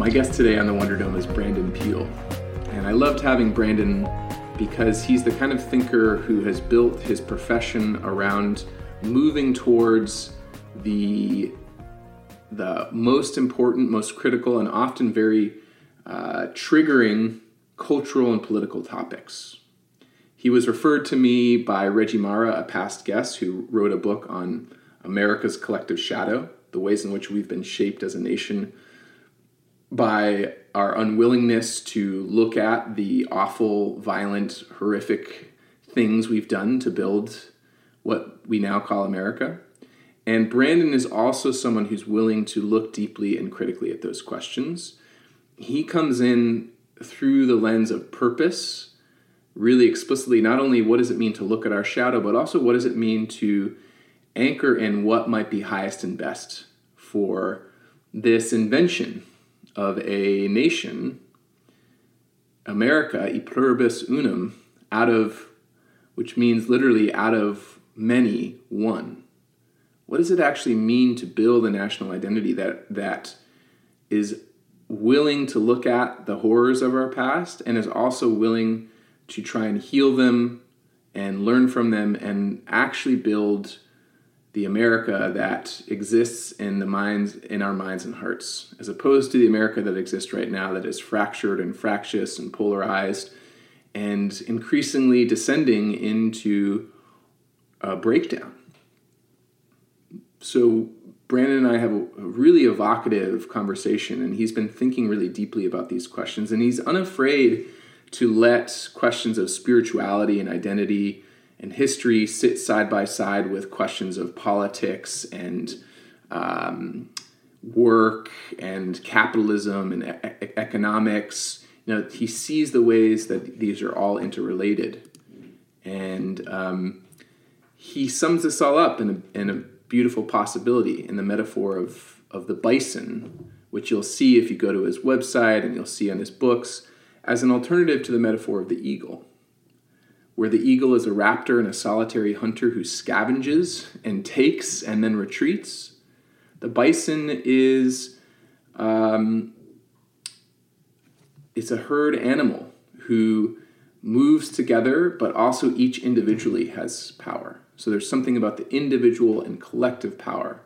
My guest today on the Wonder Dome is Brandon Peele. And I loved having Brandon because he's the kind of thinker who has built his profession around moving towards the the most important, most critical, and often very uh, triggering cultural and political topics. He was referred to me by Reggie Marra, a past guest who wrote a book on America's collective shadow, the ways in which we've been shaped as a nation by our unwillingness to look at the awful, violent, horrific things we've done to build what we now call America. And Brandon is also someone who's willing to look deeply and critically at those questions. He comes in through the lens of purpose, really explicitly, not only what does it mean to look at our shadow, but also what does it mean to anchor in what might be highest and best for this invention of a nation, America, e pluribus unum, out of, which means literally out of many, one. What does it actually mean to build a national identity that, that is willing to look at the horrors of our past and is also willing to try and heal them and learn from them and actually build the America that exists in the minds in our minds and hearts, as opposed to the America that exists right now that is fractured and fractious and polarized and increasingly descending into a breakdown. So Brandon and I have a, really evocative conversation, and he's been thinking really deeply about these questions, and he's unafraid to let questions of spirituality and identity and history sit side by side with questions of politics and um, work and capitalism and e- economics. You know, he sees the ways that these are all interrelated, and um, he sums this all up in a, in a beautiful possibility in the metaphor of of the bison, which you'll see if you go to his website and you'll see on his books as an alternative to the metaphor of the eagle where the eagle is a raptor and a solitary hunter who scavenges and takes and then retreats. The bison is um, it's a herd animal who moves together, but also each individually has power. So there's something about the individual and collective power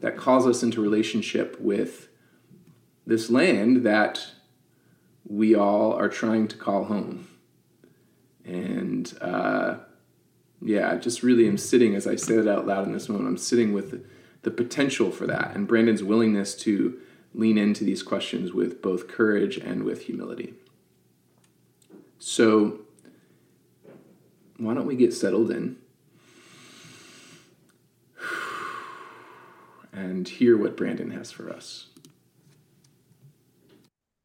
that calls us into relationship with this land that we all are trying to call home and uh, yeah, I just really am sitting as I say it out loud in this moment. I'm sitting with the potential for that, and Brandon's willingness to lean into these questions with both courage and with humility. So, why don't we get settled in and hear what Brandon has for us?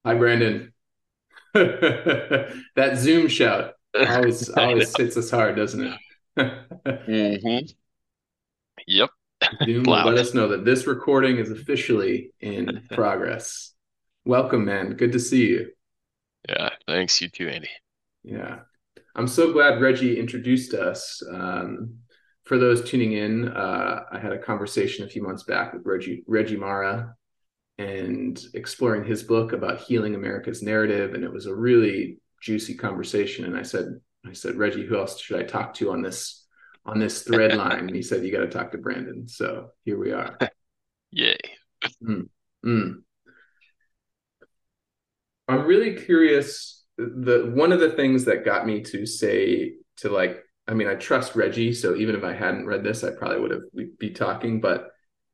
Hi, Brandon. that Zoom shout always always hits us hard, doesn't it? mm-hmm. Yep. Zoom will let us know that this recording is officially in progress. Welcome, man. Good to see you. Yeah, thanks. You too, Andy. Yeah. I'm so glad Reggie introduced us. Um, for those tuning in, uh, I had a conversation a few months back with Reggie, Reggie Marra and exploring his book about healing America's narrative. And it was a really juicy conversation. And I said, I said, Reggie, who else should I talk to on this on this thread line? And he said, you got to talk to Brandon. So here we are. Yay. Mm, mm. I'm really curious. The one of the things that got me to say to like, I mean, I trust Reggie, so even if I hadn't read this, I probably would have be talking. But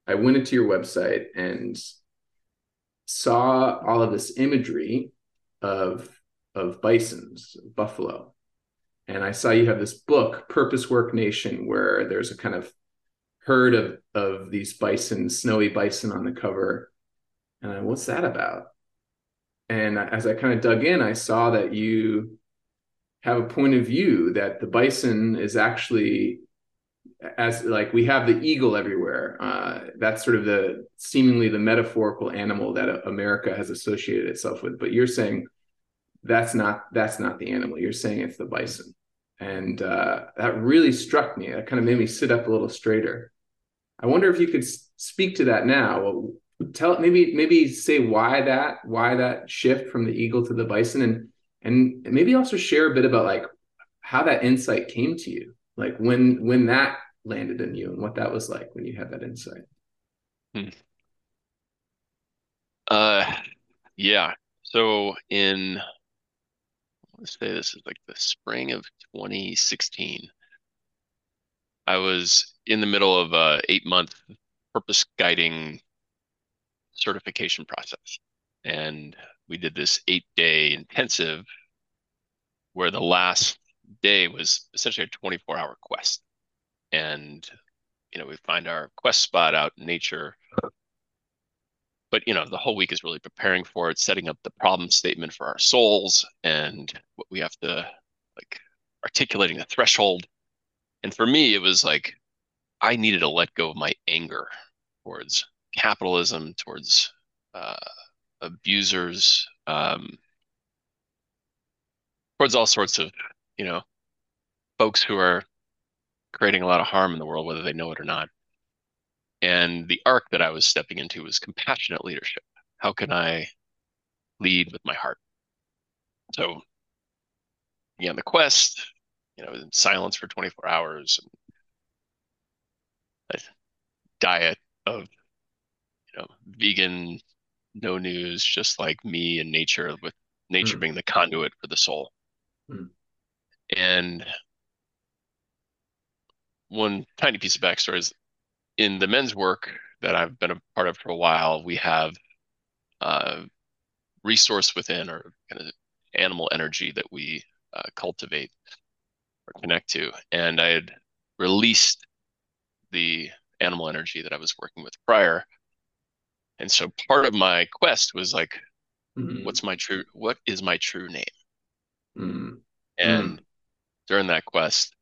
I went into your website and saw all of this imagery of of bisons, buffalo, and I saw you have this book, Purpose Work Nation, where there's a kind of herd of of these bison, snowy bison on the cover. And I, what's that about? And as I kind of dug in, I saw that you have a point of view that the bison is actually as like we have the eagle everywhere. Uh, that's sort of the seemingly the metaphorical animal that America has associated itself with. But you're saying that's not that's not the animal. You're saying it's the bison, and uh, that really struck me. That kind of made me sit up a little straighter. I wonder if you could speak to that now. Tell maybe maybe say why that why that shift from the eagle to the bison, and and maybe also share a bit about like how that insight came to you, like when when that landed in you and what that was like when you had that insight. Hmm. Uh, yeah. So in let's say this is like the spring of 2016. I was in the middle of a eight month purpose guiding certification process. And we did this eight day intensive where the last day was essentially a 24 hour quest. And, you know, we find our quest spot out in nature. But, you know, the whole week is really preparing for it, setting up the problem statement for our souls and what we have to like articulating the threshold and for me, it was like I needed to let go of my anger towards capitalism, towards uh, abusers, um, towards all sorts of, you know, folks who are creating a lot of harm in the world, whether they know it or not. And the arc that I was stepping into was compassionate leadership. How can I lead with my heart? So, yeah, the quest, you know, in silence for 24 hours, a diet of, you know, vegan, no news, just like me and nature, with nature mm. being the conduit for the soul. Mm. And one tiny piece of backstory is in the men's work that I've been a part of for a while, we have uh, resource within or kind of animal energy that we uh, cultivate or connect to. And I had released the animal energy that I was working with prior. And so part of my quest was like, mm-hmm. what's my true, what is my true name? Mm-hmm. And mm-hmm. during that quest,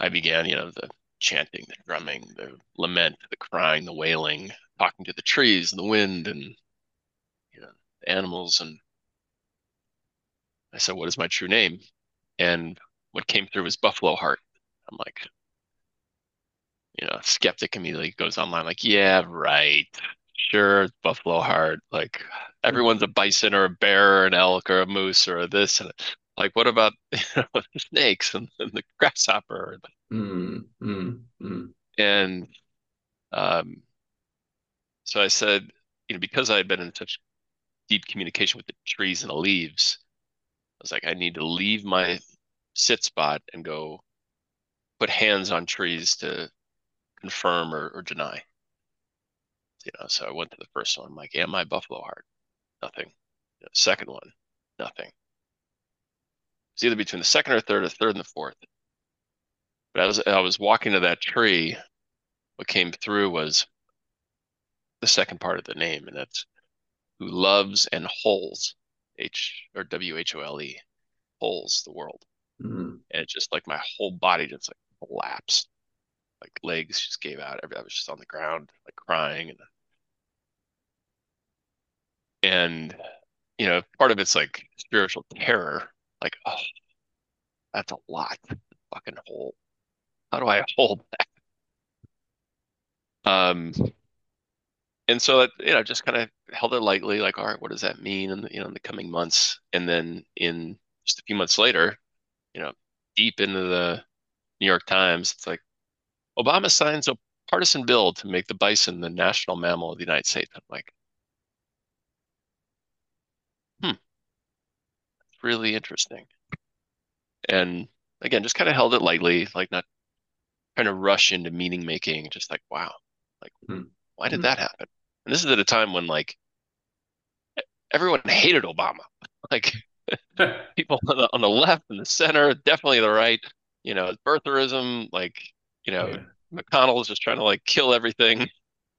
I began, you know, the chanting, the drumming, the lament, the crying, the wailing, talking to the trees, and the wind, and you know, animals. And I said, "What is my true name?" and what came through was Buffalo Heart. I'm like, you know, skeptic immediately goes online like, yeah, right, sure, Buffalo Heart. Like everyone's a bison or a bear or an elk or a moose or a this and like what about you know, the snakes and, and, the grasshopper? Mm, mm, mm. And um, so I said, you know, because I had been in such deep communication with the trees and the leaves, I was like, I need to leave my sit spot and go put hands on trees to confirm or, or deny. You know, so I went to the first one. I'm like, am I Buffalo Heart? Nothing. You know, second one, nothing. It's either between the second or third, or third and the fourth. But as I was walking to that tree, what came through was the second part of the name, and that's who loves and holds H or W H O L E, holds the world. Mm-hmm. And just like my whole body just like collapsed, like legs just gave out. I was just on the ground, like crying, and and you know, part of it's like spiritual terror, like oh, that's a lot, fucking hole. How do I hold that? Um, and so that you know just kind of held it lightly like all right what does that mean in the, you know in the coming months and then in just a few months later you know deep into the new york times it's like obama signs a partisan bill to make the bison the national mammal of the united states i'm like really interesting. And again, just kind of held it lightly, like not trying to rush into meaning making, just like, wow, like, hmm. why did hmm. that happen? And this is at a time when like everyone hated Obama. Like people on the, on the left and the center, definitely the right, you know, birtherism, like, you know, yeah. McConnell is just trying to like kill everything.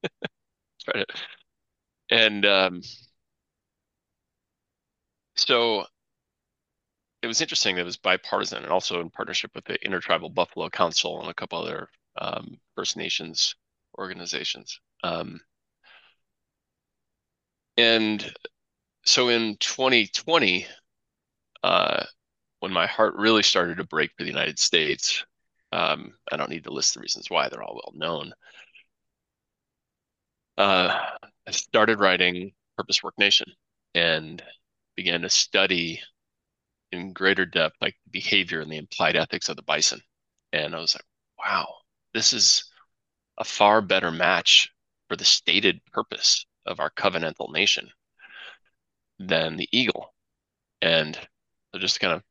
to, and um, so it was interesting. It was bipartisan and also in partnership with the Intertribal Buffalo Council and a couple other um, First Nations organizations. Um, and so in 2020, uh, when my heart really started to break for the United States, um, I don't need to list the reasons why; they're all well known. Uh, I started writing Purpose Work Nation and began to study in greater depth like the behavior and the implied ethics of the bison. And I was like, wow, this is a far better match for the stated purpose of our covenantal nation than the eagle. And so just kind of,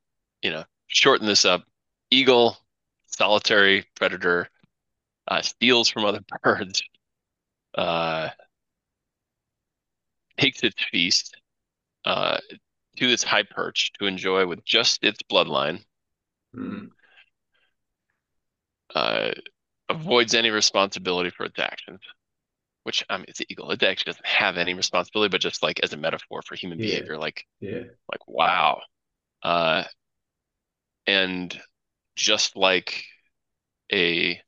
you know, shorten this up. Eagle, solitary predator, uh, steals from other birds, uh, takes its feast uh, to its high perch to enjoy with just its bloodline. Mm. Uh, avoids any responsibility for its actions, which I mean, it's eagle. It actually doesn't have any responsibility, but just like as a metaphor for human yeah. behavior, like, yeah, like wow. Uh, and just like a,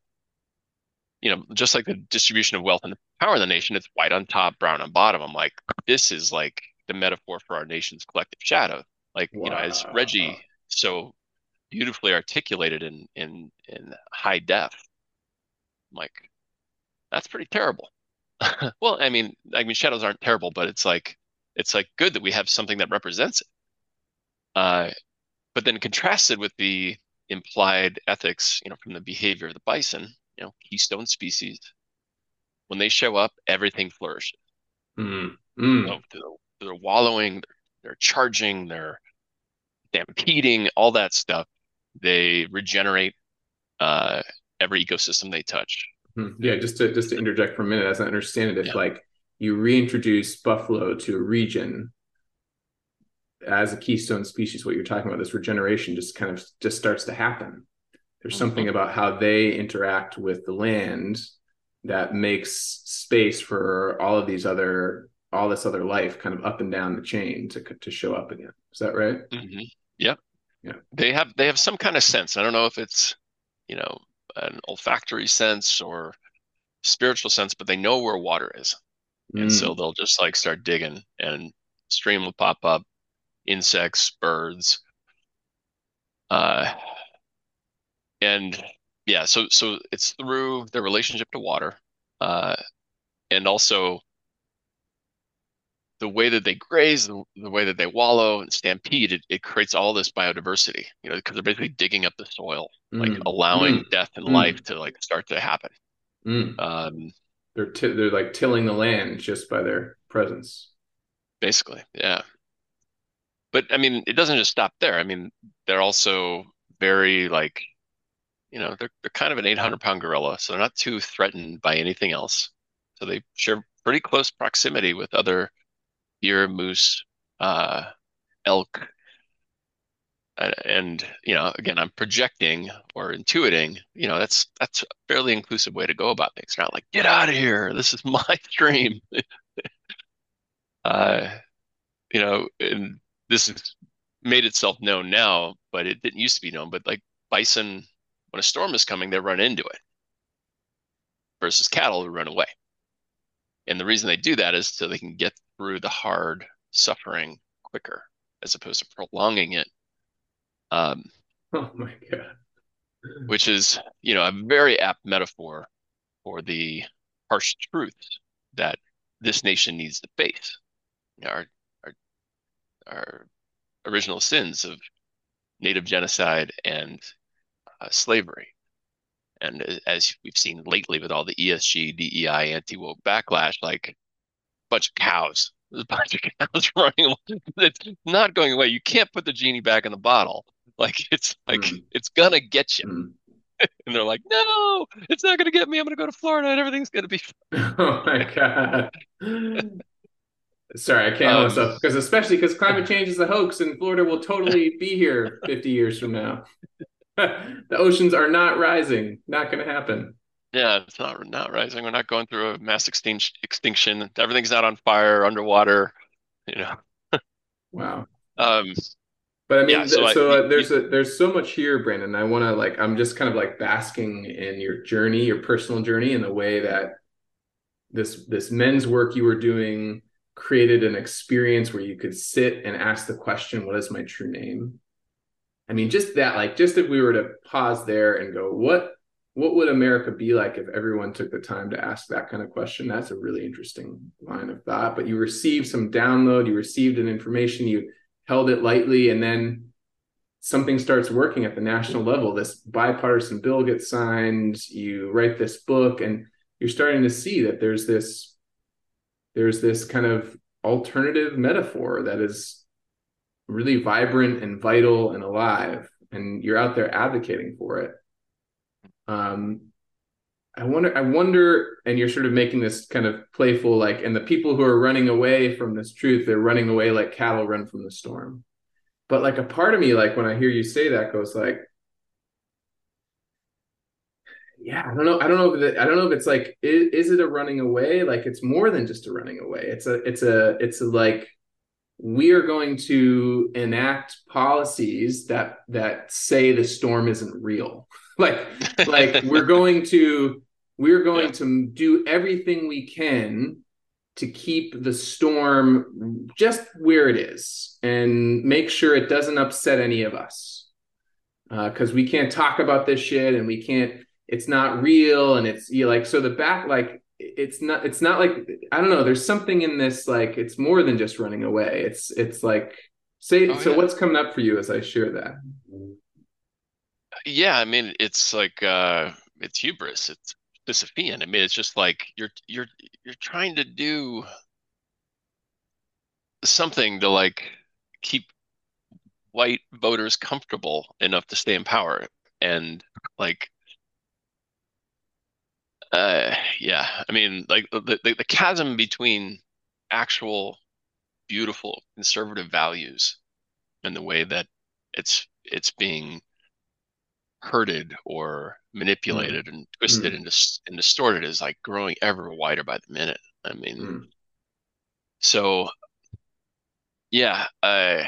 you know, just like the distribution of wealth and power in the nation, it's white on top, brown on bottom. I'm like, this is like the metaphor for our nation's collective shadow. Like, wow. you know, as Reggie so beautifully articulated in in in high def. I'm like, that's pretty terrible. well, I mean, I mean, shadows aren't terrible, but it's like it's like good that we have something that represents it. Uh, but then contrasted with the implied ethics, you know, from the behavior of the bison, you know, keystone species, when they show up, everything flourishes. Mm. Mm. You know, they're wallowing, they're charging, they're stampeding, all that stuff. They regenerate uh, every ecosystem they touch. Hmm. Yeah, just to just to interject for a minute, as I understand it, if yeah. like you reintroduce buffalo to a region as a keystone species, what you're talking about, this regeneration just kind of just starts to happen. There's mm-hmm. something about how they interact with the land that makes space for all of these other all this other life kind of up and down the chain to to show up again. Is that right? Mm-hmm. Yep. Yeah. They have they have some kind of sense. I don't know if it's you know an olfactory sense or spiritual sense, but they know where water is, mm. and so mm. they'll just like start digging, and stream will pop up, insects, birds, uh, and yeah. So so it's through their relationship to water, uh, and also the way that they graze, the, the, way that they wallow and stampede, it, it creates all this biodiversity, you know, because they're basically digging up the soil, mm. like allowing mm. death and mm. life to like start to happen. Mm. Um, they're t- they're like tilling the land just by their presence. Basically, yeah. But I mean, it doesn't just stop there. I mean, they're also very like, you know, they're they're kind of an 800 pound gorilla, so they're not too threatened by anything else. So they share pretty close proximity with other deer, moose, uh, elk, and you know, again, I'm projecting or intuiting. You know, that's that's a fairly inclusive way to go about things. Not like get out of here. This is my stream. uh, you know, and this has made itself known now, but it didn't used to be known. But like bison, when a storm is coming, they run into it. Versus cattle who run away. And the reason they do that is so they can get through the hard suffering quicker as opposed to prolonging it. Um, oh my God. which is, you know, a very apt metaphor for the harsh truths that this nation needs to face. You know, our, our, our original sins of native genocide and uh, slavery. And as we've seen lately with all the ESG, DEI, anti woke backlash, like bunch of cows. There's a bunch of cows running. It's not going away. You can't put the genie back in the bottle. Like it's like mm. it's gonna get you. Mm. and they're like, no, it's not gonna get me. I'm gonna go to Florida and everything's gonna be. Fine. Oh my god. Sorry, I can't um, myself because especially because climate change is a hoax and Florida will totally be here 50 years from now. the oceans are not rising. Not going to happen. Yeah, it's not not rising. We're not going through a mass extinction. Extinction. Everything's not on fire, underwater. You know. wow. Um, but I mean, yeah, so, so I, uh, there's a there's so much here, Brandon. I want to like I'm just kind of like basking in your journey, your personal journey, in the way that this this men's work you were doing created an experience where you could sit and ask the question, "What is my true name?" I mean, just that, like, just if we were to pause there and go, "What what would America be like if everyone took the time to ask that kind of question?" That's a really interesting line of thought. But you received some download, you received an information, you held it lightly, and then something starts working at the national level. This bipartisan bill gets signed, you write this book, and you're starting to see that there's this there's this kind of alternative metaphor that is really vibrant and vital and alive, and you're out there advocating for it. Um, I wonder, I wonder, and you're sort of making this kind of playful, like, and the people who are running away from this truth, they're running away like cattle run from the storm. But like a part of me, like when I hear you say that, goes like, yeah, I don't know. I don't know if I don't know if it's like, is, is it a running away? Like it's more than just a running away. It's a, it's a, it's a like, we are going to enact policies that that say the storm isn't real. like, like we're going to we're going yeah. to do everything we can to keep the storm just where it is and make sure it doesn't upset any of us because uh, we can't talk about this shit and we can't it's not real and it's you know, like so the back like it's not it's not like i don't know there's something in this like it's more than just running away it's it's like say oh, so yeah. what's coming up for you as i share that yeah i mean it's like uh it's hubris it's Sisyphean. I mean, it's just like you're you're you're trying to do something to like keep white voters comfortable enough to stay in power, and like, uh, yeah, I mean, like the the, the chasm between actual beautiful conservative values and the way that it's it's being herded or manipulated mm. and twisted mm. and, dis- and distorted is like growing ever wider by the minute. I mean, mm. so yeah, uh,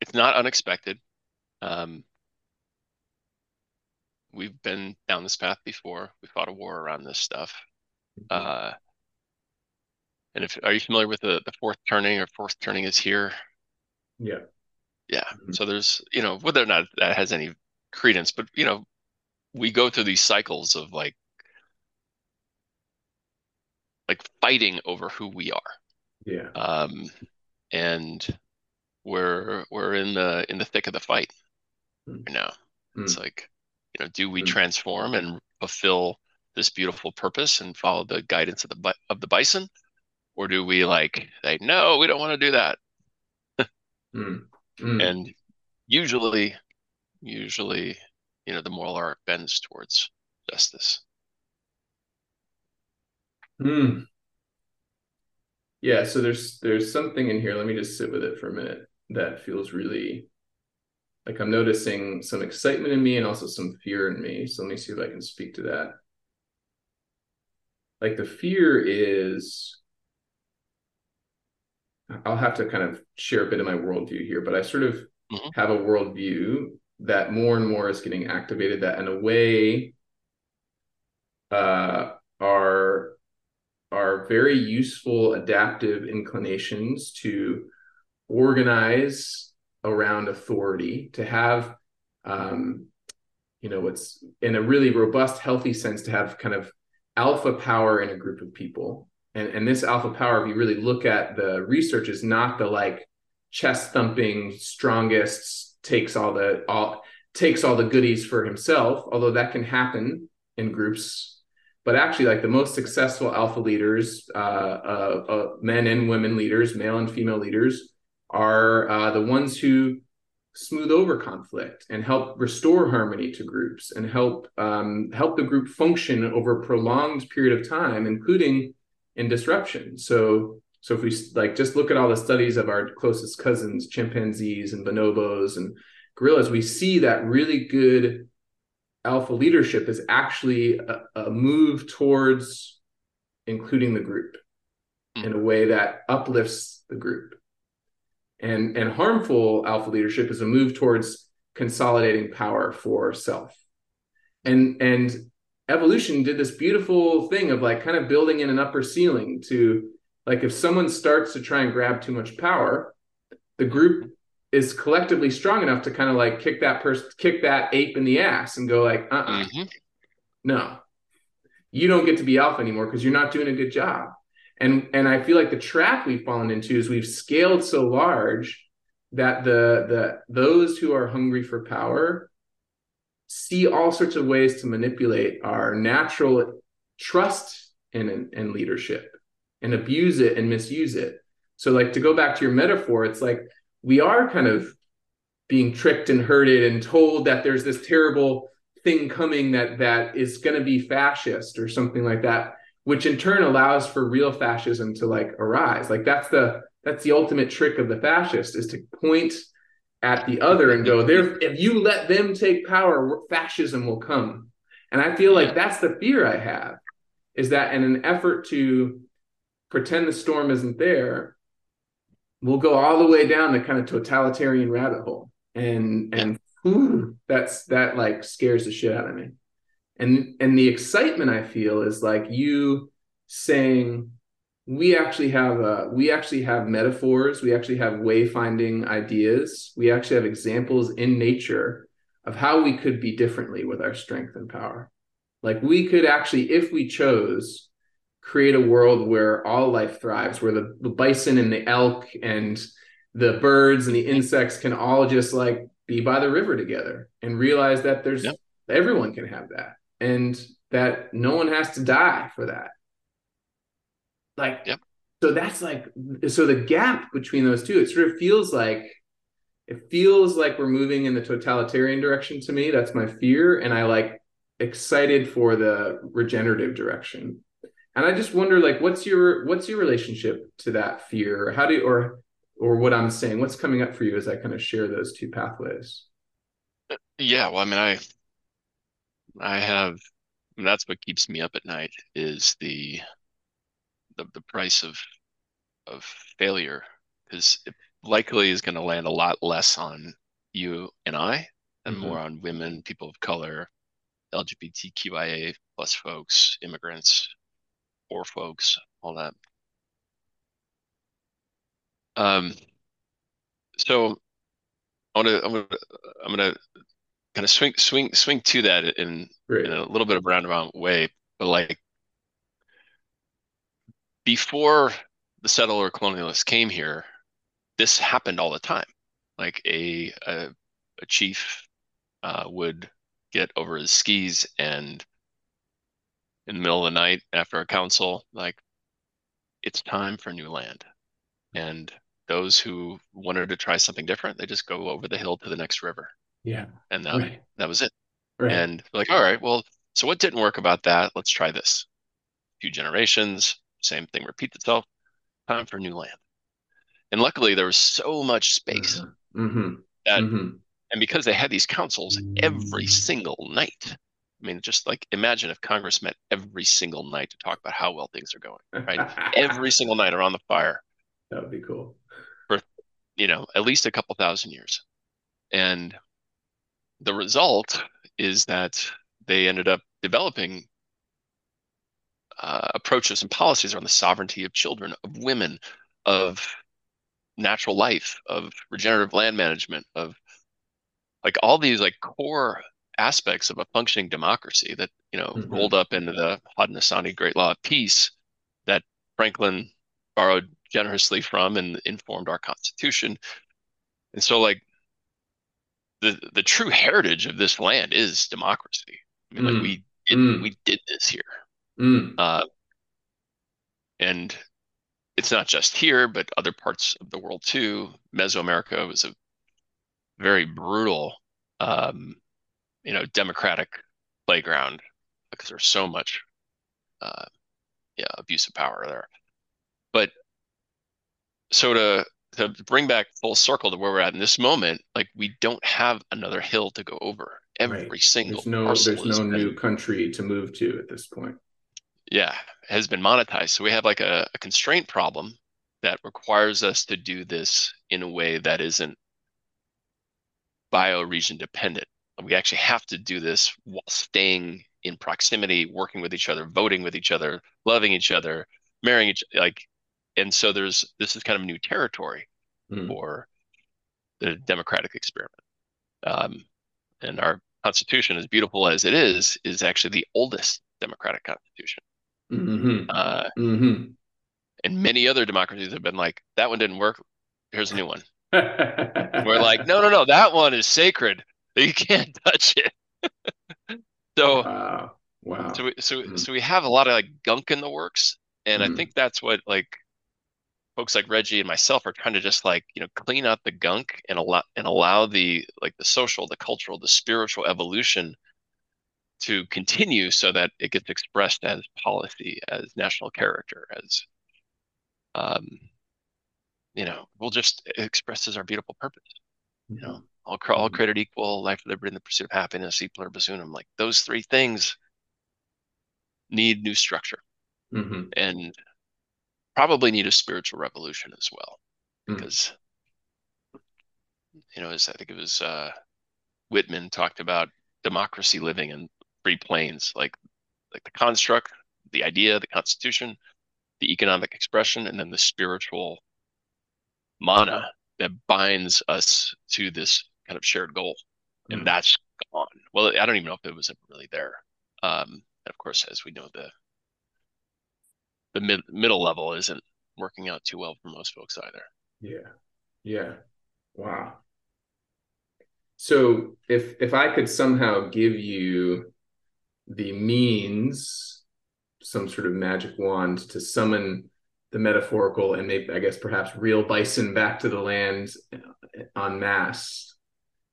it's not unexpected. Um, we've been down this path before. We fought a war around this stuff. Mm-hmm. Uh, and if are you familiar with the the fourth turning or fourth turning is here? Yeah. Yeah. Mm-hmm. So there's, you know, whether or not that has any credence, but you know, we go through these cycles of like like fighting over who we are. Yeah. Um, and we're we're in the in the thick of the fight mm. right now. Mm. It's like, you know, do we mm. transform and fulfill this beautiful purpose and follow the guidance of the of the bison, or do we like say no, we don't want to do that? Hmm. Hmm. And usually usually, you know, the moral arc bends towards justice. Hmm. Yeah, so there's there's something in here. Let me just sit with it for a minute. That feels really like I'm noticing some excitement in me and also some fear in me. So let me see if I can speak to that. Like the fear is I'll have to kind of share a bit of my worldview here, but I sort of mm-hmm. have a worldview that more and more is getting activated that in a way uh, are are very useful adaptive inclinations to organize around authority to have um, you know what's in a really robust healthy sense to have kind of alpha power in a group of people. And and this alpha power if you really look at the research is not the like chest thumping strongest takes all the all takes all the goodies for himself although that can happen in groups. But actually like the most successful alpha leaders uh, uh, uh, men and women leaders male and female leaders are uh, the ones who smooth over conflict and help restore harmony to groups and help um, help the group function over a prolonged period of time including in disruption. So so if we like just look at all the studies of our closest cousins chimpanzees and bonobos and gorillas we see that really good alpha leadership is actually a, a move towards including the group mm. in a way that uplifts the group. And, and harmful alpha leadership is a move towards consolidating power for self. And, and evolution did this beautiful thing of like kind of building in an upper ceiling to like if someone starts to try and grab too much power, the group is collectively strong enough to kind of like kick that person, kick that ape in the ass and go like, uh, uh-uh. mm-hmm. no, you don't get to be alpha anymore because you're not doing a good job. And and I feel like the trap we've fallen into is we've scaled so large that the the those who are hungry for power see all sorts of ways to manipulate our natural trust in in leadership and abuse it and misuse it. So like to go back to your metaphor, it's like we are kind of being tricked and herded and told that there's this terrible thing coming that that is going to be fascist or something like that which in turn allows for real fascism to like arise. Like that's the that's the ultimate trick of the fascist is to point at the other and go there if you let them take power fascism will come. And i feel like that's the fear i have is that in an effort to pretend the storm isn't there we'll go all the way down the kind of totalitarian rabbit hole. And and whew, that's that like scares the shit out of me. And and the excitement i feel is like you saying we actually have uh, we actually have metaphors we actually have wayfinding ideas we actually have examples in nature of how we could be differently with our strength and power. Like we could actually if we chose create a world where all life thrives, where the, the bison and the elk and the birds and the insects can all just like be by the river together and realize that there's yep. everyone can have that and that no one has to die for that. Like, yep. so that's like, so the gap between those two, it sort of feels like, it feels like we're moving in the totalitarian direction to me. That's my fear. And I like excited for the regenerative direction and i just wonder like what's your what's your relationship to that fear? How do you or or what i'm saying what's coming up for you as i kind of share those two pathways? Yeah well i mean i i have I mean, that's what keeps me up at night is the the, the price of of failure. Because it likely is going to land a lot less on you and i and mm-hmm. more on women people of color lgbtqia plus folks immigrants poor folks, all that. Um, so I want to, I'm gonna, I'm gonna kind of swing, swing, swing to that in in a little bit of roundabout way, but like before the settler colonialists came here, this happened all the time. Like a a, a chief uh, would get over his skis and in the middle of the night after a council, like it's time for new land. And those who wanted to try something different, they just go over the hill to the next river. Yeah. And that, right. that was it. Right. And like, all right, well, so what didn't work about that? Let's try this. A few generations, same thing repeats itself. Time for new land. And luckily, there was so much space mm-hmm. mm-hmm. that, mm-hmm. and because they had these councils every single night, I mean, just like imagine if Congress met every single night to talk about how well things are going, right? every single night around the fire. That would be cool. For, you know, at least a couple thousand years. And the result is that they ended up developing uh, approaches and policies around the sovereignty of children, of women, of natural life, of regenerative land management, of like all these like core aspects of a functioning democracy that you know mm-hmm. rolled up into the Haudenosaunee Great Law of Peace that Franklin borrowed generously from and informed our Constitution. And so, like the the true heritage of this land is democracy. I mean, mm. like we did mm. we did this here, Mm. Uh, and it's not just here, but other parts of the world too. Mesoamerica was a very brutal, um, you know, democratic playground because there's so much, uh, yeah, abuse of power there. But so to to bring back full circle to where we're at in this moment, like we don't have another hill to go over. Every right. single there's no there's no been, new country to move to at this point. Yeah, has been monetized. So we have like a, a constraint problem that requires us to do this in a way that isn't bioregion dependent. We actually have to do this while staying in proximity, working with each other, voting with each other, loving each other, marrying each like and so there's this is kind of new territory mm. for the democratic experiment. Um, and our constitution, as beautiful as it is, is actually the oldest democratic constitution. Mm-hmm. Uh, mm-hmm. And many other democracies have been like, that one didn't work. Here's a new one. We're like, no, no, no, that one is sacred. You can't touch it. so, wow. wow. So, we, so, mm. so we have a lot of like gunk in the works, and mm. I mm-hmm. think that's what like folks like Reggie and myself are trying to just like you know clean out the gunk and allow and allow the like the social, the cultural, the spiritual evolution to continue so that it gets expressed as policy, as national character, as um, you know, we'll just expresses our beautiful purpose. You know. All, all mm-hmm. created equal, life, liberty, and the pursuit of happiness, e pluribus unum. Like those three things need new structure. Mm-hmm. And probably need a spiritual revolution as well hmm. because mm. you know as i think it was uh, whitman talked about democracy living in three planes like like the construct the idea the constitution the economic expression and then the spiritual mana that binds us to this kind of shared goal mm. and hmm. that's gone well i don't even know if it was really there um, of course as we know the the mid, middle level isn't working out too well for most folks either. Yeah. Yeah. Wow. So if if I could somehow give you the means, some sort of magic wand to summon the metaphorical and maybe I guess perhaps real bison back to the land en masse.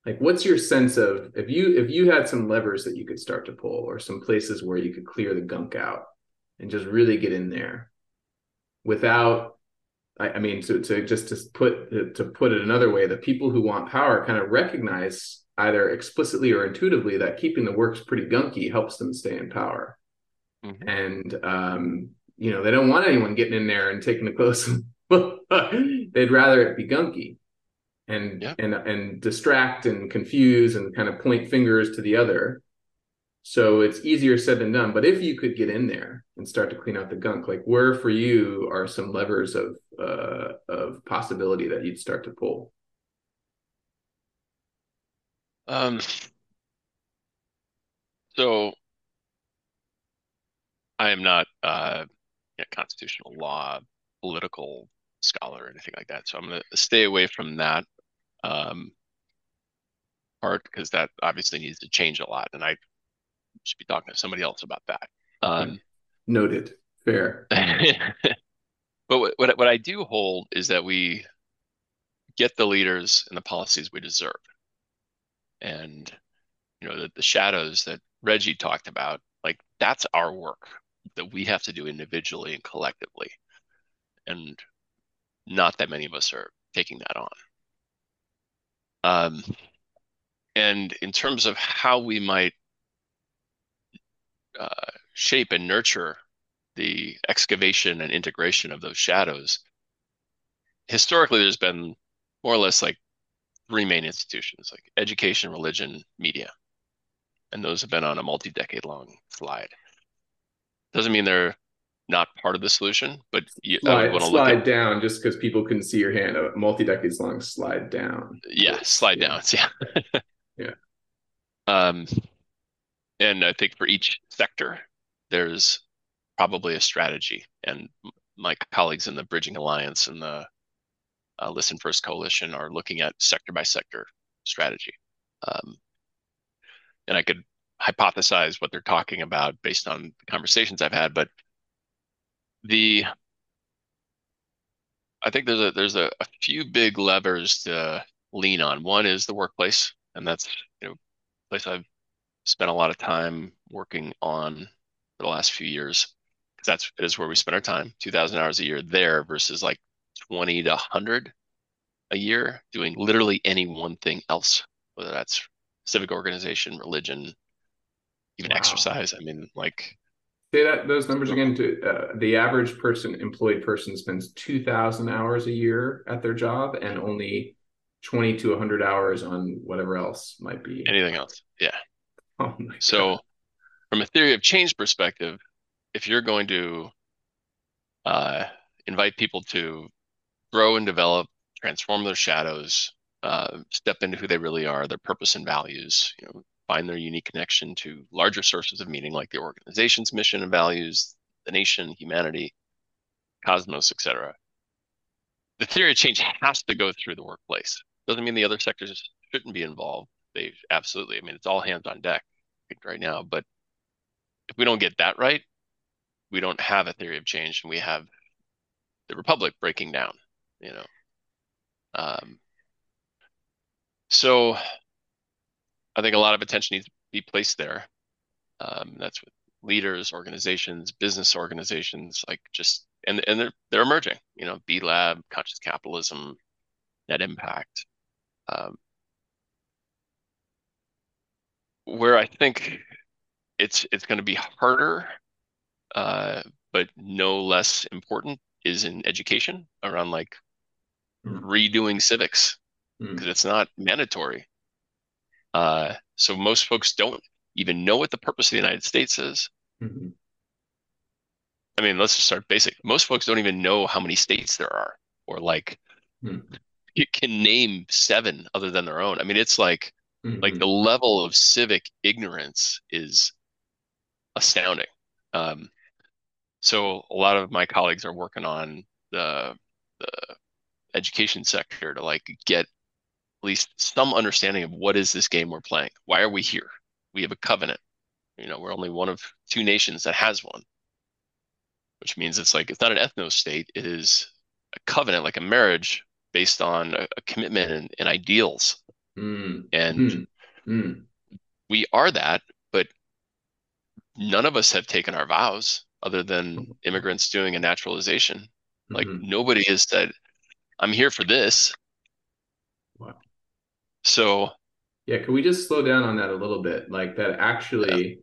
Like what's your sense of if you if you had some levers that you could start to pull or some places where you could clear the gunk out and just really get in there without I, I mean to, to just to put to put it another way the people who want power kind of recognize either explicitly or intuitively that keeping the works pretty gunky helps them stay in power. Mm-hmm. and um, you know they don't want anyone getting in there and taking the close they'd rather it be gunky and yeah. and and distract and confuse and kind of point fingers to the other so it's easier said than done. But if you could get in there and start to clean out the gunk, like where for you are some levers of uh, of possibility that you'd start to pull? Um. So I am not uh, a constitutional law political scholar or anything like that. So I'm going to stay away from that um, part because that obviously needs to change a lot. And I should be talking to somebody else about that. Um, Noted. Fair. but what, what, what I do hold is that we get the leaders and the policies we deserve, and you know the, the shadows that Reggie talked about. Like that's our work that we have to do individually and collectively, and not that many of us are taking that on. Um, and in terms of how we might uh, shape and nurture the excavation and integration of those shadows, historically there's been more or less like three main institutions like education, religion, media. And those have been on a multi decade long slide. Doesn't mean they're part of the solution, but you slide, want to slide look at, down just because people can see your hand. A multi decades long slide down. Yeah, slide yeah. down. Yeah. yeah. Um, and I think for each sector, there's probably a strategy. And my colleagues in the Bridging Alliance and the uh, Listen First Coalition are looking at sector by sector strategy. Um, and I could hypothesize what they're talking about based on the conversations I've had, but the I think there's a there's a, a few big levers to lean on. One is the workplace, and that's you know place I've spent a lot of time working on for the last few years because that's it is where we spend our time 2000 hours a year there versus like 20 to 100 a year doing literally any one thing else whether that's civic organization religion even wow. exercise i mean like say that those numbers again to uh, the average person employed person spends 2000 hours a year at their job and only 20 to 100 hours on whatever else might be. Anything else? Yeah. Oh so God. from a theory of change perspective if you're going to uh, invite people to grow and develop transform their shadows uh, step into who they really are their purpose and values you know find their unique connection to larger sources of meaning like the organization's mission and values the nation humanity cosmos etc the theory of change has to go through the workplace doesn't mean the other sectors shouldn't be involved. They absolutely. I mean, it's all hands on deck right now. But if we don't get that right, we don't have a theory of change, and we have the republic breaking down. You know. Um, so I think a lot of attention needs to be placed there. Um, that's with leaders, organizations, business organizations, like just and and they're they're emerging. You know, B Lab, conscious capitalism, net impact. Um, where I think it's it's going to be harder, uh, but no less important is in education around like mm. redoing civics because mm. it's not mandatory. Uh, so most folks don't even know what the purpose of the United States is. Mm-hmm. I mean, let's just start basic. Most folks don't even know how many states there are, or like mm can name seven other than their own. I mean, it's like mm-hmm. like the level of civic ignorance is astounding. Um, so a lot of my colleagues are working on the the education sector to like get least some understanding of what is this game we're playing. Why are we here? We have a covenant. You know, we're only one of two nations that has one, which means it's like it's not an ethno state. It is a covenant, like a marriage, based on a, a commitment and, and ideals. Mm. And mm. Mm. we are that, but none of us have taken our vows other than immigrants doing a naturalization. Like mm-hmm. nobody has said, I'm here for this. So yeah, can we just slow down on that a little bit? Like that actually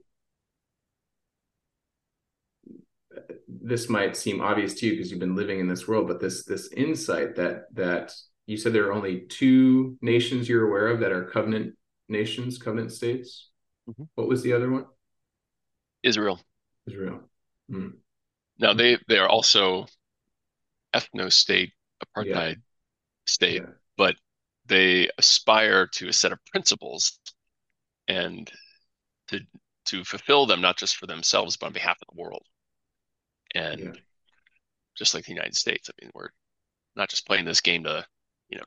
this might seem obvious to you because you've been living in this world, but this this insight that that you said there are only two nations you're aware of that are covenant nations, covenant states. Mm-hmm. What was the other one? Israel. Israel. Mm. Now they they are also ethno state apartheid yeah. state, yeah. They aspire to a set of principles and to to fulfill them not just for themselves but on behalf of the world and yeah. just like the United States, I mean, we're not just playing this game to, you know,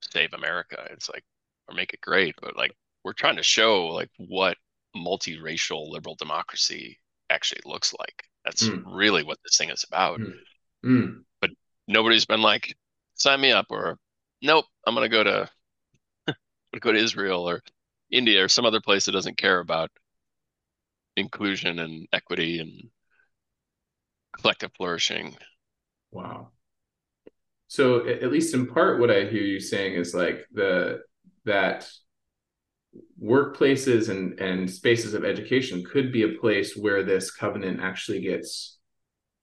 save America. It's like or make it great, but like we're trying to show like what multiracial liberal democracy actually looks like. That's mm. really what this thing is about. Mm. Mm. But nobody's been like, sign me up, or nope, I'm gonna go to go to Israel or India or some other place that doesn't care about inclusion and equity and collective flourishing. Wow. So at least in part, what I hear you saying is like the that workplaces and and spaces of education could be a place where this covenant actually gets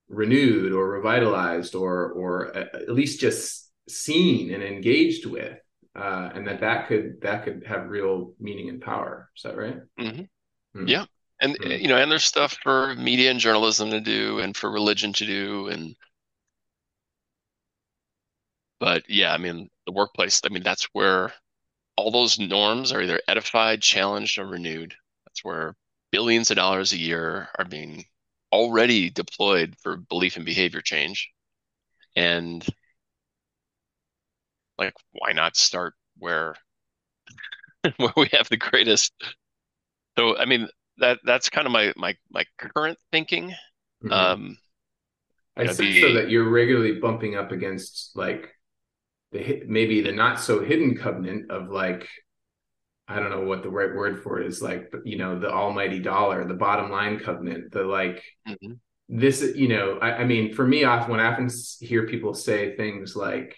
renewed or revitalized or or uh, at least just seen and engaged with uh, and that that could that could have real meaning and power is that right mm-hmm. mm-hmm. yeah and mm-hmm. you know and there's stuff for media and journalism to do and for religion to do and but yeah i mean the workplace i mean that's where all those norms are either edified challenged or renewed that's where billions of dollars a year are being already deployed for belief and behavior change and like why not start where where we have the greatest So I mean that that's kind of my my my current thinking. Mm-hmm. Um, I sense the, so that you're regularly bumping up against like the maybe the not so hidden covenant of like I don't know what the right word for it is like, but you know, the almighty dollar, the bottom line covenant, the like mm-hmm. this, you know, I, I, mean, for me, often when I often hear people say things like,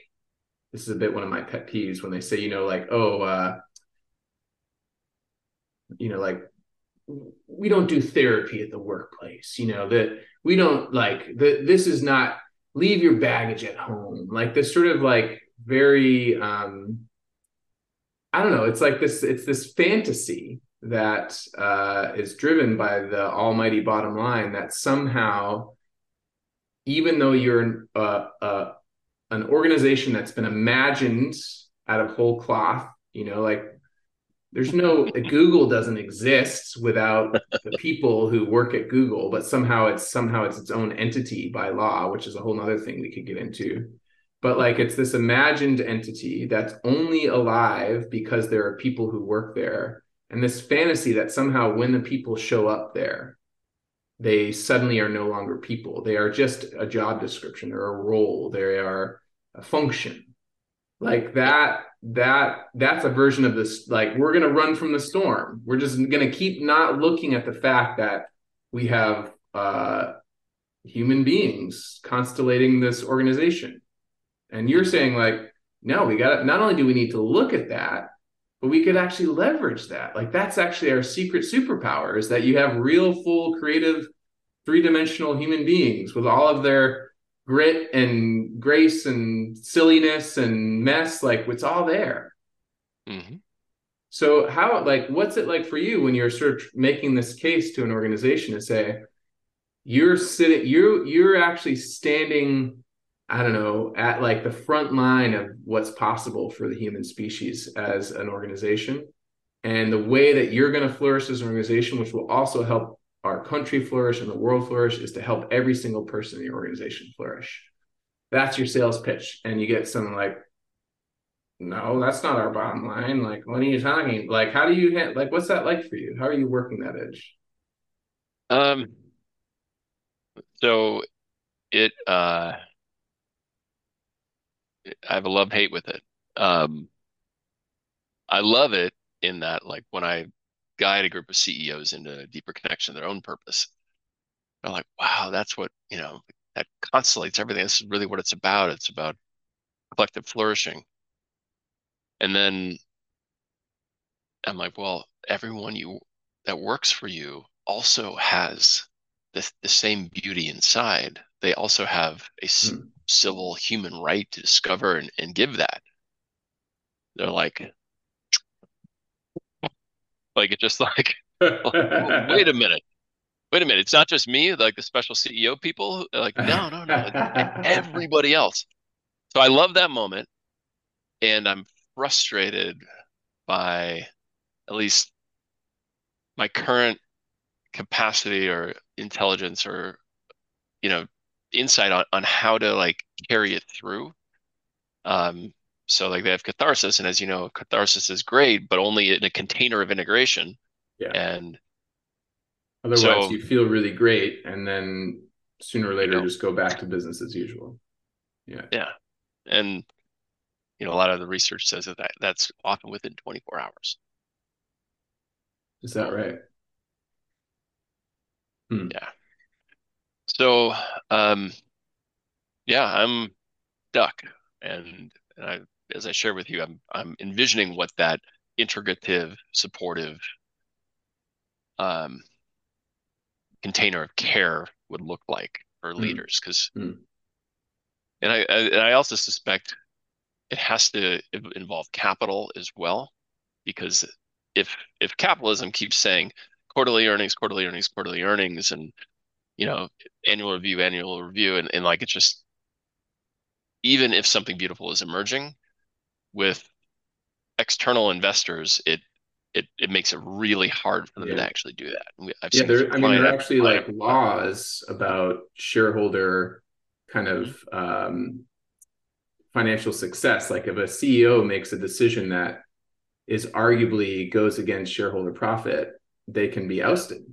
this is a bit one of my pet peeves when they say, you know, like, oh, uh, you know, like we don't do therapy at the workplace, you know, that we don't like that this is not leave your baggage at home. Like this sort of like very um I don't know. It's like this. It's this fantasy that uh, is driven by the almighty bottom line that somehow, even though you're uh, uh, an organization that's been imagined out of whole cloth, you know, like there's no Google doesn't exist without the people who work at Google, but somehow it's somehow it's its own entity by law, which is a whole other thing we could get into. But like it's this imagined entity that's only alive because there are people who work there. And this fantasy that somehow when the people show up there they suddenly are no longer people. They are just a job description or a role. They are a function. Like that that that's a version of this like we're going to run from the storm. We're just going to keep not looking at the fact that we have uh human beings constellating this organization. And you're saying like, no, we got not only do we need to look at that, but we could actually leverage that. Like that's actually our secret superpower is that you have real, full, creative, three-dimensional human beings with all of their grit and grace and silliness and mess. Like it's all there. Mm-hmm. So how like what's it like for you when you're sort of making this case to an organization to say you're sitting you you're actually standing I don't know, at like the front line of what's possible for the human species as an organization. And the way that you're going to flourish as an organization, which will also help our country flourish and the world flourish, is to help every single person in the organization flourish. That's your sales pitch. And you get some like, no, that's not our bottom line. Like, what are you talking? Like, how do you like? What's that like for you? How are you working that edge? Um. So, it uh I have a love hate with it. Um, I love it in that, like, when I guide a group of CEOs into a deeper connection to their own purpose, they're like, wow, that's what, you know, that constellates everything. This is really what it's about. It's about collective flourishing. And then I'm like, well, everyone you that works for you also has the, the same beauty inside. They also have a, hmm civil human right to discover and, and give that. They're like, like it's just like, wait a minute, wait a minute. It's not just me, like the special CEO people. Like, no, no, no, everybody else. So I love that moment, and I'm frustrated by at least my current capacity or intelligence or you know insight on, on how to like carry it through. Um, so like they have catharsis, and as you know, catharsis is great, but only in a container of integration. Yeah. And otherwise, so, you feel really great, and then sooner or later, you know, just go back to business as usual. Yeah. Yeah, and you know, a lot of the research says that, that that's often within 24 hours. Is that right? Hmm. Yeah. So, um, yeah, I'm stuck, and, and I, as I share with you, I'm I'm envisioning what that integrative, supportive um, container of care would look like for mm. leaders. Because, mm. and I, I and I also suspect it has to involve capital as well, because if if capitalism keeps saying quarterly earnings, quarterly earnings, quarterly earnings, and you know, annual review, annual review, and, and like it's just even if something beautiful is emerging with external investors, it it it makes it really hard for them yeah. to actually do that. I've yeah, there, I mean, there are actually like laws about shareholder kind of um, financial success. Like if a CEO makes a decision that is arguably goes against shareholder profit, they can be ousted.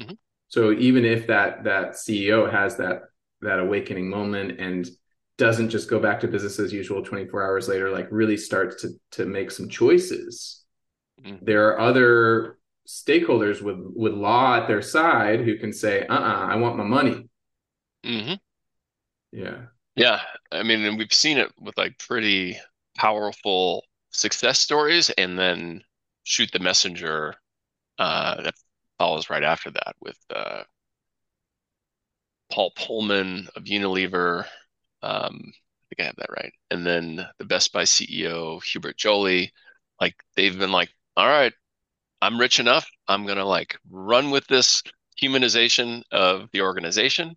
Mm-hmm. So even if that that CEO has that that awakening moment and doesn't just go back to business as usual 24 hours later, like really starts to to make some choices. Mm-hmm. There are other stakeholders with with law at their side who can say, "Uh, uh I want my money." Mm-hmm. Yeah, yeah. I mean, and we've seen it with like pretty powerful success stories, and then shoot the messenger uh, that follows right after that with uh, Paul Polman of Unilever. Um, I think I have that right. And then the Best Buy CEO Hubert Joly, like they've been like, all right, I'm rich enough. I'm gonna like run with this humanization of the organization,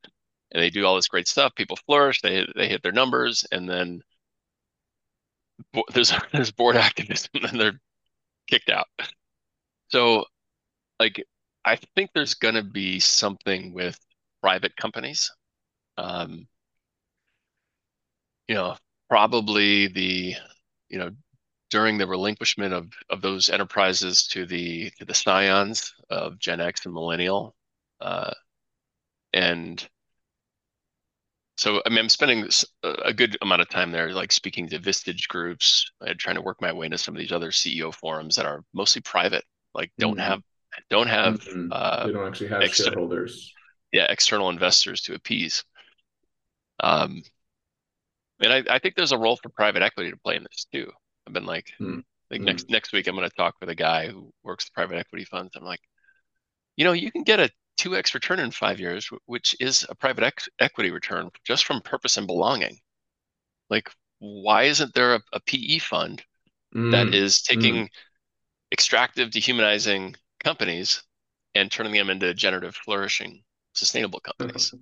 and they do all this great stuff. People flourish. They they hit their numbers, and then there's there's board activism, and they're kicked out. So, like, I think there's gonna be something with private companies. Um, you know, probably the you know during the relinquishment of, of those enterprises to the to the scions of Gen X and Millennial, uh, and so I mean I'm spending a good amount of time there, like speaking to Vistage groups, uh, trying to work my way into some of these other CEO forums that are mostly private, like don't mm-hmm. have don't have mm-hmm. uh, they don't actually have exter- shareholders, yeah, external investors to appease. Um, and I, I think there's a role for private equity to play in this too. I've been like, mm. like mm. next next week I'm going to talk with a guy who works the private equity funds. I'm like, you know, you can get a two x return in five years, which is a private ex- equity return just from purpose and belonging. Like, why isn't there a, a PE fund mm. that is taking mm. extractive, dehumanizing companies and turning them into generative, flourishing, sustainable companies?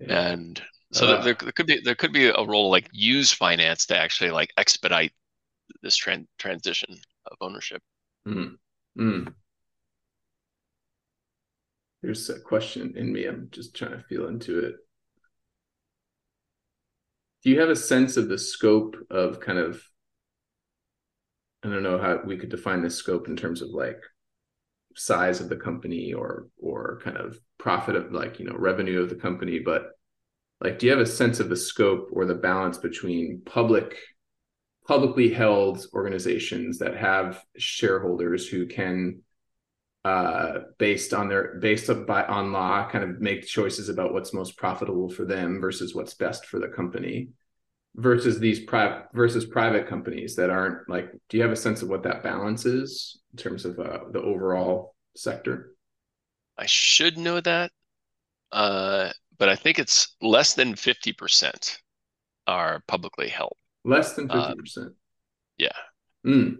Yeah. And so uh, there, there could be there could be a role like use finance to actually like expedite this tran- transition of ownership. Mm, mm. Here's a question in me. I'm just trying to feel into it. Do you have a sense of the scope of kind of I don't know how we could define this scope in terms of like size of the company or or kind of profit of like you know revenue of the company, but like do you have a sense of the scope or the balance between public publicly held organizations that have shareholders who can uh, based on their based by on law kind of make choices about what's most profitable for them versus what's best for the company versus these private versus private companies that aren't like do you have a sense of what that balance is in terms of uh, the overall sector? I should know that. Uh, but I think it's less than 50% are publicly held. Less than 50%. Um, yeah. Mm.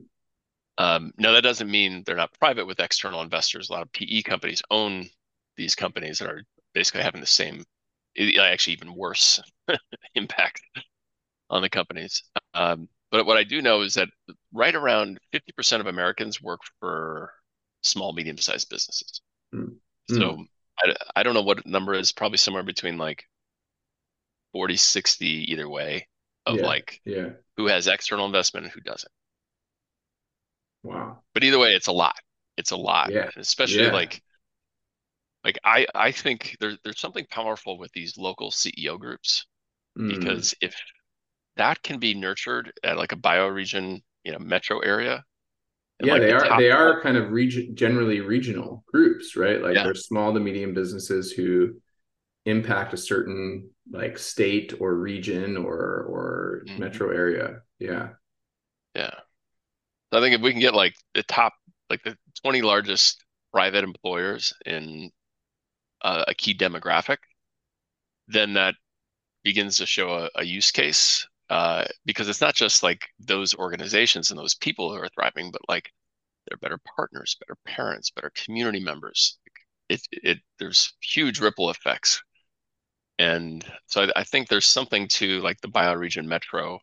Um, now, that doesn't mean they're not private with external investors. A lot of PE companies own these companies that are basically having the same, actually, even worse impact on the companies. Um, but what I do know is that right around 50% of Americans work for small, medium sized businesses. Mm. So hmm. I, I don't know what number is probably somewhere between like 40 60 either way of yeah, like yeah. who has external investment and who doesn't. Wow. But either way it's a lot. It's a lot. Yeah. Especially yeah. like like i i think there's there's something powerful with these local ceo groups mm. because if that can be nurtured at like a bioregion you know metro area yeah, like they the are they are kind of region generally regional groups, right? Like yeah. they're small to medium businesses who impact a certain like state or region or or mm-hmm. metro area. Yeah. Yeah. So I think if we can get like the top like the 20 largest private employers in uh, a key demographic, then that begins to show a, a use case uh, because it's not just like those organizations and those people who are thriving, but like they're better partners, better parents, better community members. It, it there's huge ripple effects, and so I, I think there's something to like the bioregion metro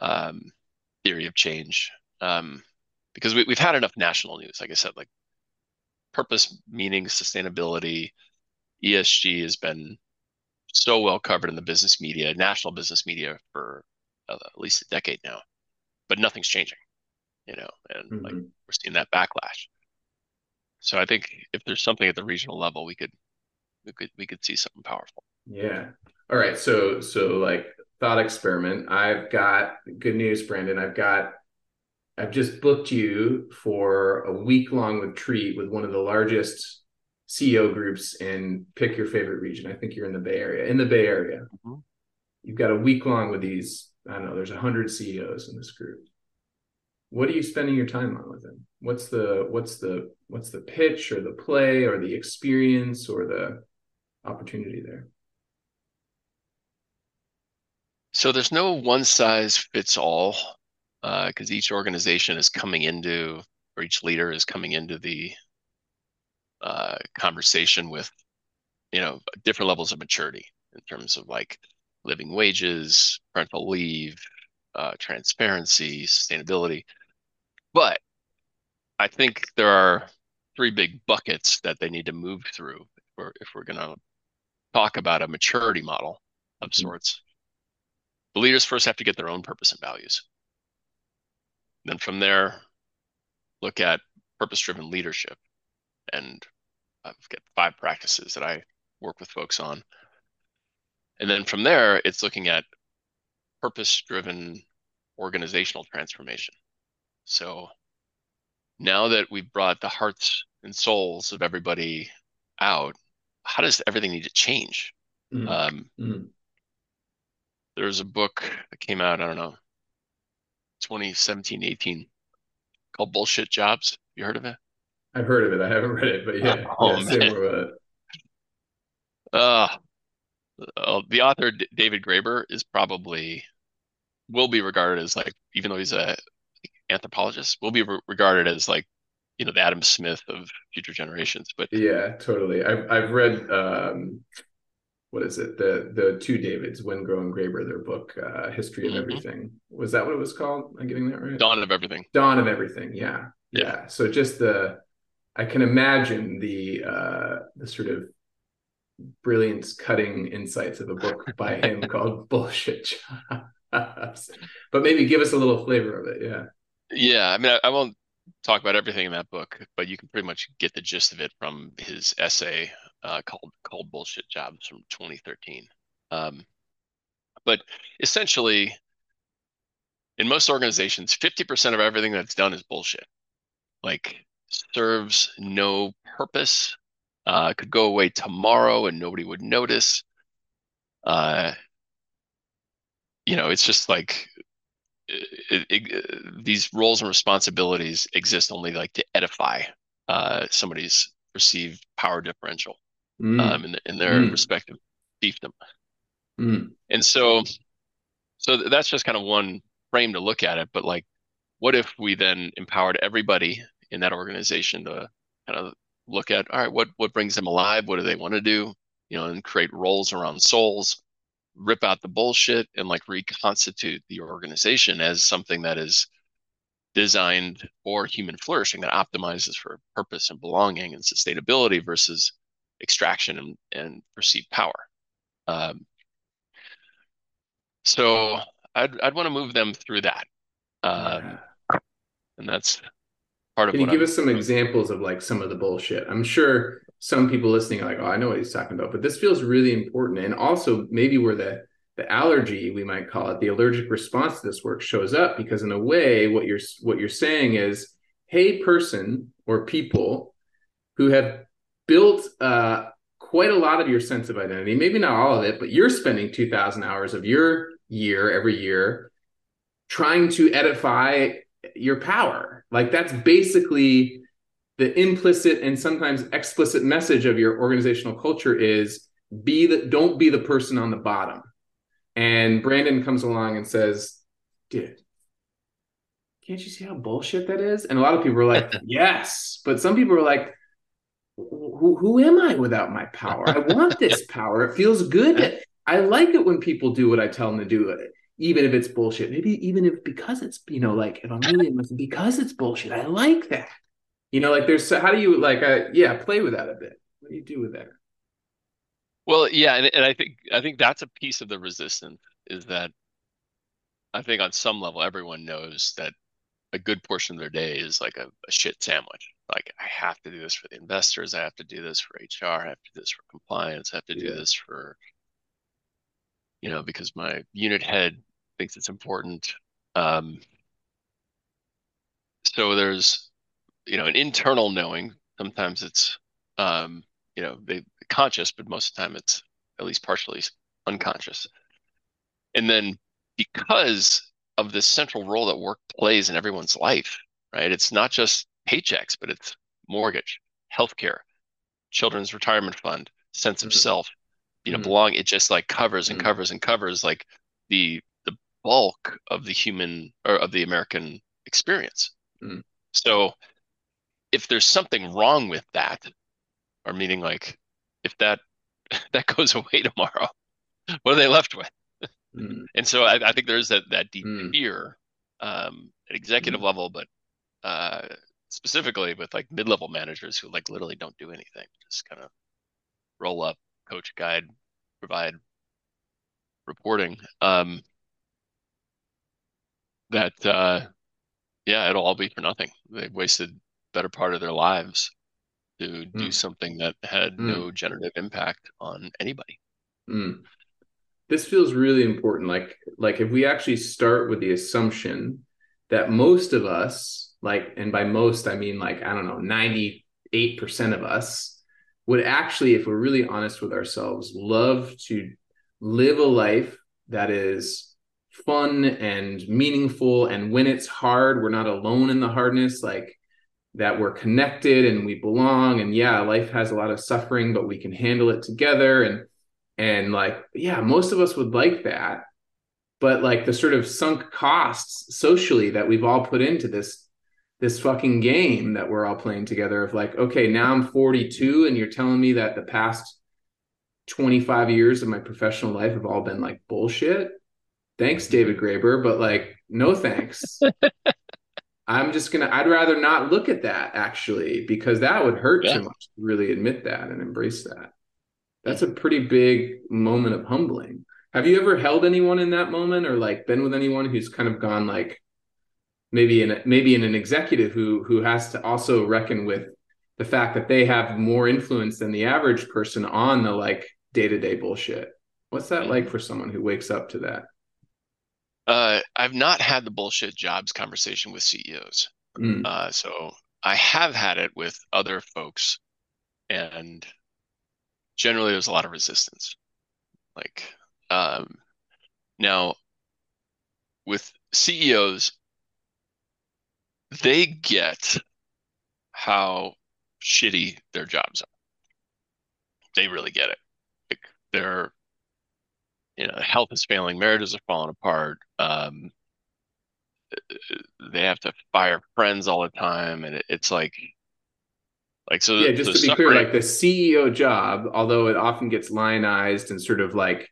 um, theory of change um, because we, we've had enough national news, like I said, like purpose, meaning, sustainability, ESG has been so well covered in the business media, national business media for uh, at least a decade now, but nothing's changing, you know, and mm-hmm. like we're seeing that backlash. So I think if there's something at the regional level, we could we could we could see something powerful. Yeah. All right. So so like thought experiment. I've got good news, Brandon. I've got I've just booked you for a week long retreat with one of the largest CEO groups and pick your favorite region. I think you're in the Bay Area. In the Bay Area, mm-hmm. you've got a week long with these. I don't know. There's a hundred CEOs in this group. What are you spending your time on with them? What's the what's the what's the pitch or the play or the experience or the opportunity there? So there's no one size fits all because uh, each organization is coming into or each leader is coming into the uh, conversation with you know different levels of maturity in terms of like living wages, parental leave, uh, transparency, sustainability. But I think there are three big buckets that they need to move through if we're, if we're going to talk about a maturity model of mm-hmm. sorts. The leaders first have to get their own purpose and values. Then from there, look at purpose driven leadership. And I've got five practices that I work with folks on. And then from there, it's looking at purpose driven organizational transformation. So now that we've brought the hearts and souls of everybody out, how does everything need to change? Mm-hmm. Um, mm-hmm. There's a book that came out, I don't know, 2017, 18 called Bullshit Jobs. You heard of it? I've heard of it. I haven't read it, but yeah, oh, yeah say more about it. Uh, uh, the author D- David Graeber is probably will be regarded as like, even though he's a anthropologist, will be re- regarded as like, you know, the Adam Smith of future generations. But yeah, totally. I've I've read um, what is it the the two davids wengrow and graeber their book uh history of mm-hmm. everything was that what it was called I'm getting that right dawn of everything dawn of everything yeah. yeah yeah, so just the i can imagine the uh the sort of brilliance cutting insights of a book by him called bullshit jobs but maybe give us a little flavor of it yeah yeah i mean I, I won't talk about everything in that book but you can pretty much get the gist of it from his essay uh, called called bullshit jobs from 2013. Um, but essentially, in most organizations, 50% of everything that's done is bullshit. Like serves no purpose. Uh, could go away tomorrow and nobody would notice. Uh, you know, it's just like it, it, these roles and responsibilities exist only like to edify uh, somebody's perceived power differential mm. um, in, in their mm. respective fiefdom. Mm. And so, so that's just kind of one frame to look at it. But like, what if we then empowered everybody in that organization to kind of look at, all right, what what brings them alive? What do they want to do? You know, and create roles around souls, rip out the bullshit, and like reconstitute the organization as something that is designed for human flourishing that optimizes for purpose and belonging and sustainability versus extraction and, and perceived power. Um, so I'd I'd want to move them through that, um, and that's part of. Can you give I'm, us some examples of like some of the bullshit? I'm sure some people listening are like, "Oh, I know what he's talking about," but this feels really important, and also maybe where the the allergy we might call it the allergic response to this work shows up because in a way what you're what you're saying is hey person or people who have built uh, quite a lot of your sense of identity. Maybe not all of it, but you're spending 2,000 hours of your year every year trying to edify your power. Like that's basically the implicit and sometimes explicit message of your organizational culture is be the don't be the person on the bottom. And Brandon comes along and says, dude, can't you see how bullshit that is? And a lot of people are like, yes. But some people are like, who, who am I without my power? I want this power. It feels good. I like it when people do what I tell them to do, even if it's bullshit. Maybe even if because it's you know like if I'm really because it's bullshit. I like that. You know, like there's how do you like uh, yeah play with that a bit. What do you do with that? Well, yeah, and, and I think I think that's a piece of the resistance is that I think on some level everyone knows that a good portion of their day is like a, a, shit sandwich. Like I have to do this for the investors, I have to do this for HR, I have to do this for compliance, I have to do this for you know because my unit head thinks it's important. Um, so there's you know an internal knowing. Sometimes it's um, you know they conscious, but most of the time it's at least partially unconscious. And then because of this central role that work plays in everyone's life, right? It's not just paychecks, but it's mortgage, healthcare, children's retirement fund, sense of mm-hmm. self, you know, mm-hmm. belong. It just like covers and mm-hmm. covers and covers like the the bulk of the human or of the American experience. Mm. So if there's something wrong with that, or meaning like if that that goes away tomorrow, what are they left with? Mm. And so I, I, think there's that that deep mm. fear um, at executive mm. level, but uh, specifically with like mid-level managers who like literally don't do anything, just kind of roll up, coach, guide, provide reporting. Um, that uh, yeah, it'll all be for nothing. They've wasted better part of their lives to do mm. something that had mm. no generative impact on anybody. Mm this feels really important like like if we actually start with the assumption that most of us like and by most i mean like i don't know 98% of us would actually if we're really honest with ourselves love to live a life that is fun and meaningful and when it's hard we're not alone in the hardness like that we're connected and we belong and yeah life has a lot of suffering but we can handle it together and and like yeah most of us would like that but like the sort of sunk costs socially that we've all put into this this fucking game that we're all playing together of like okay now i'm 42 and you're telling me that the past 25 years of my professional life have all been like bullshit thanks mm-hmm. david graeber but like no thanks i'm just gonna i'd rather not look at that actually because that would hurt yeah. too much to really admit that and embrace that that's a pretty big moment of humbling. Have you ever held anyone in that moment or like been with anyone who's kind of gone like maybe in a, maybe in an executive who who has to also reckon with the fact that they have more influence than the average person on the like day-to-day bullshit. What's that like for someone who wakes up to that? Uh, I've not had the bullshit jobs conversation with CEOs. Mm. Uh, so I have had it with other folks, and generally there's a lot of resistance. Like um, now with CEOs, they get how shitty their jobs are. They really get it. Like their you know, health is failing, marriages are falling apart. Um, they have to fire friends all the time, and it, it's like like so, yeah. Just to be clear, like the CEO job, although it often gets lionized and sort of like,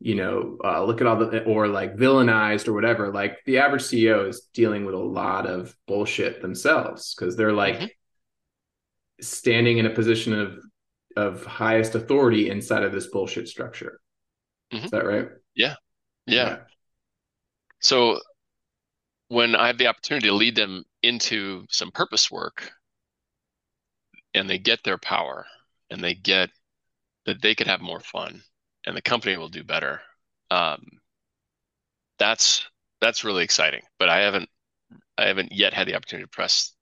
you know, uh, look at all the or like villainized or whatever. Like the average CEO is dealing with a lot of bullshit themselves because they're like mm-hmm. standing in a position of of highest authority inside of this bullshit structure. Mm-hmm. Is that right? Yeah. yeah. Yeah. So when I have the opportunity to lead them into some purpose work, and they get their power and they get that they could have more fun and the company will do better um, that's that's really exciting but i haven't i haven't yet had the opportunity to press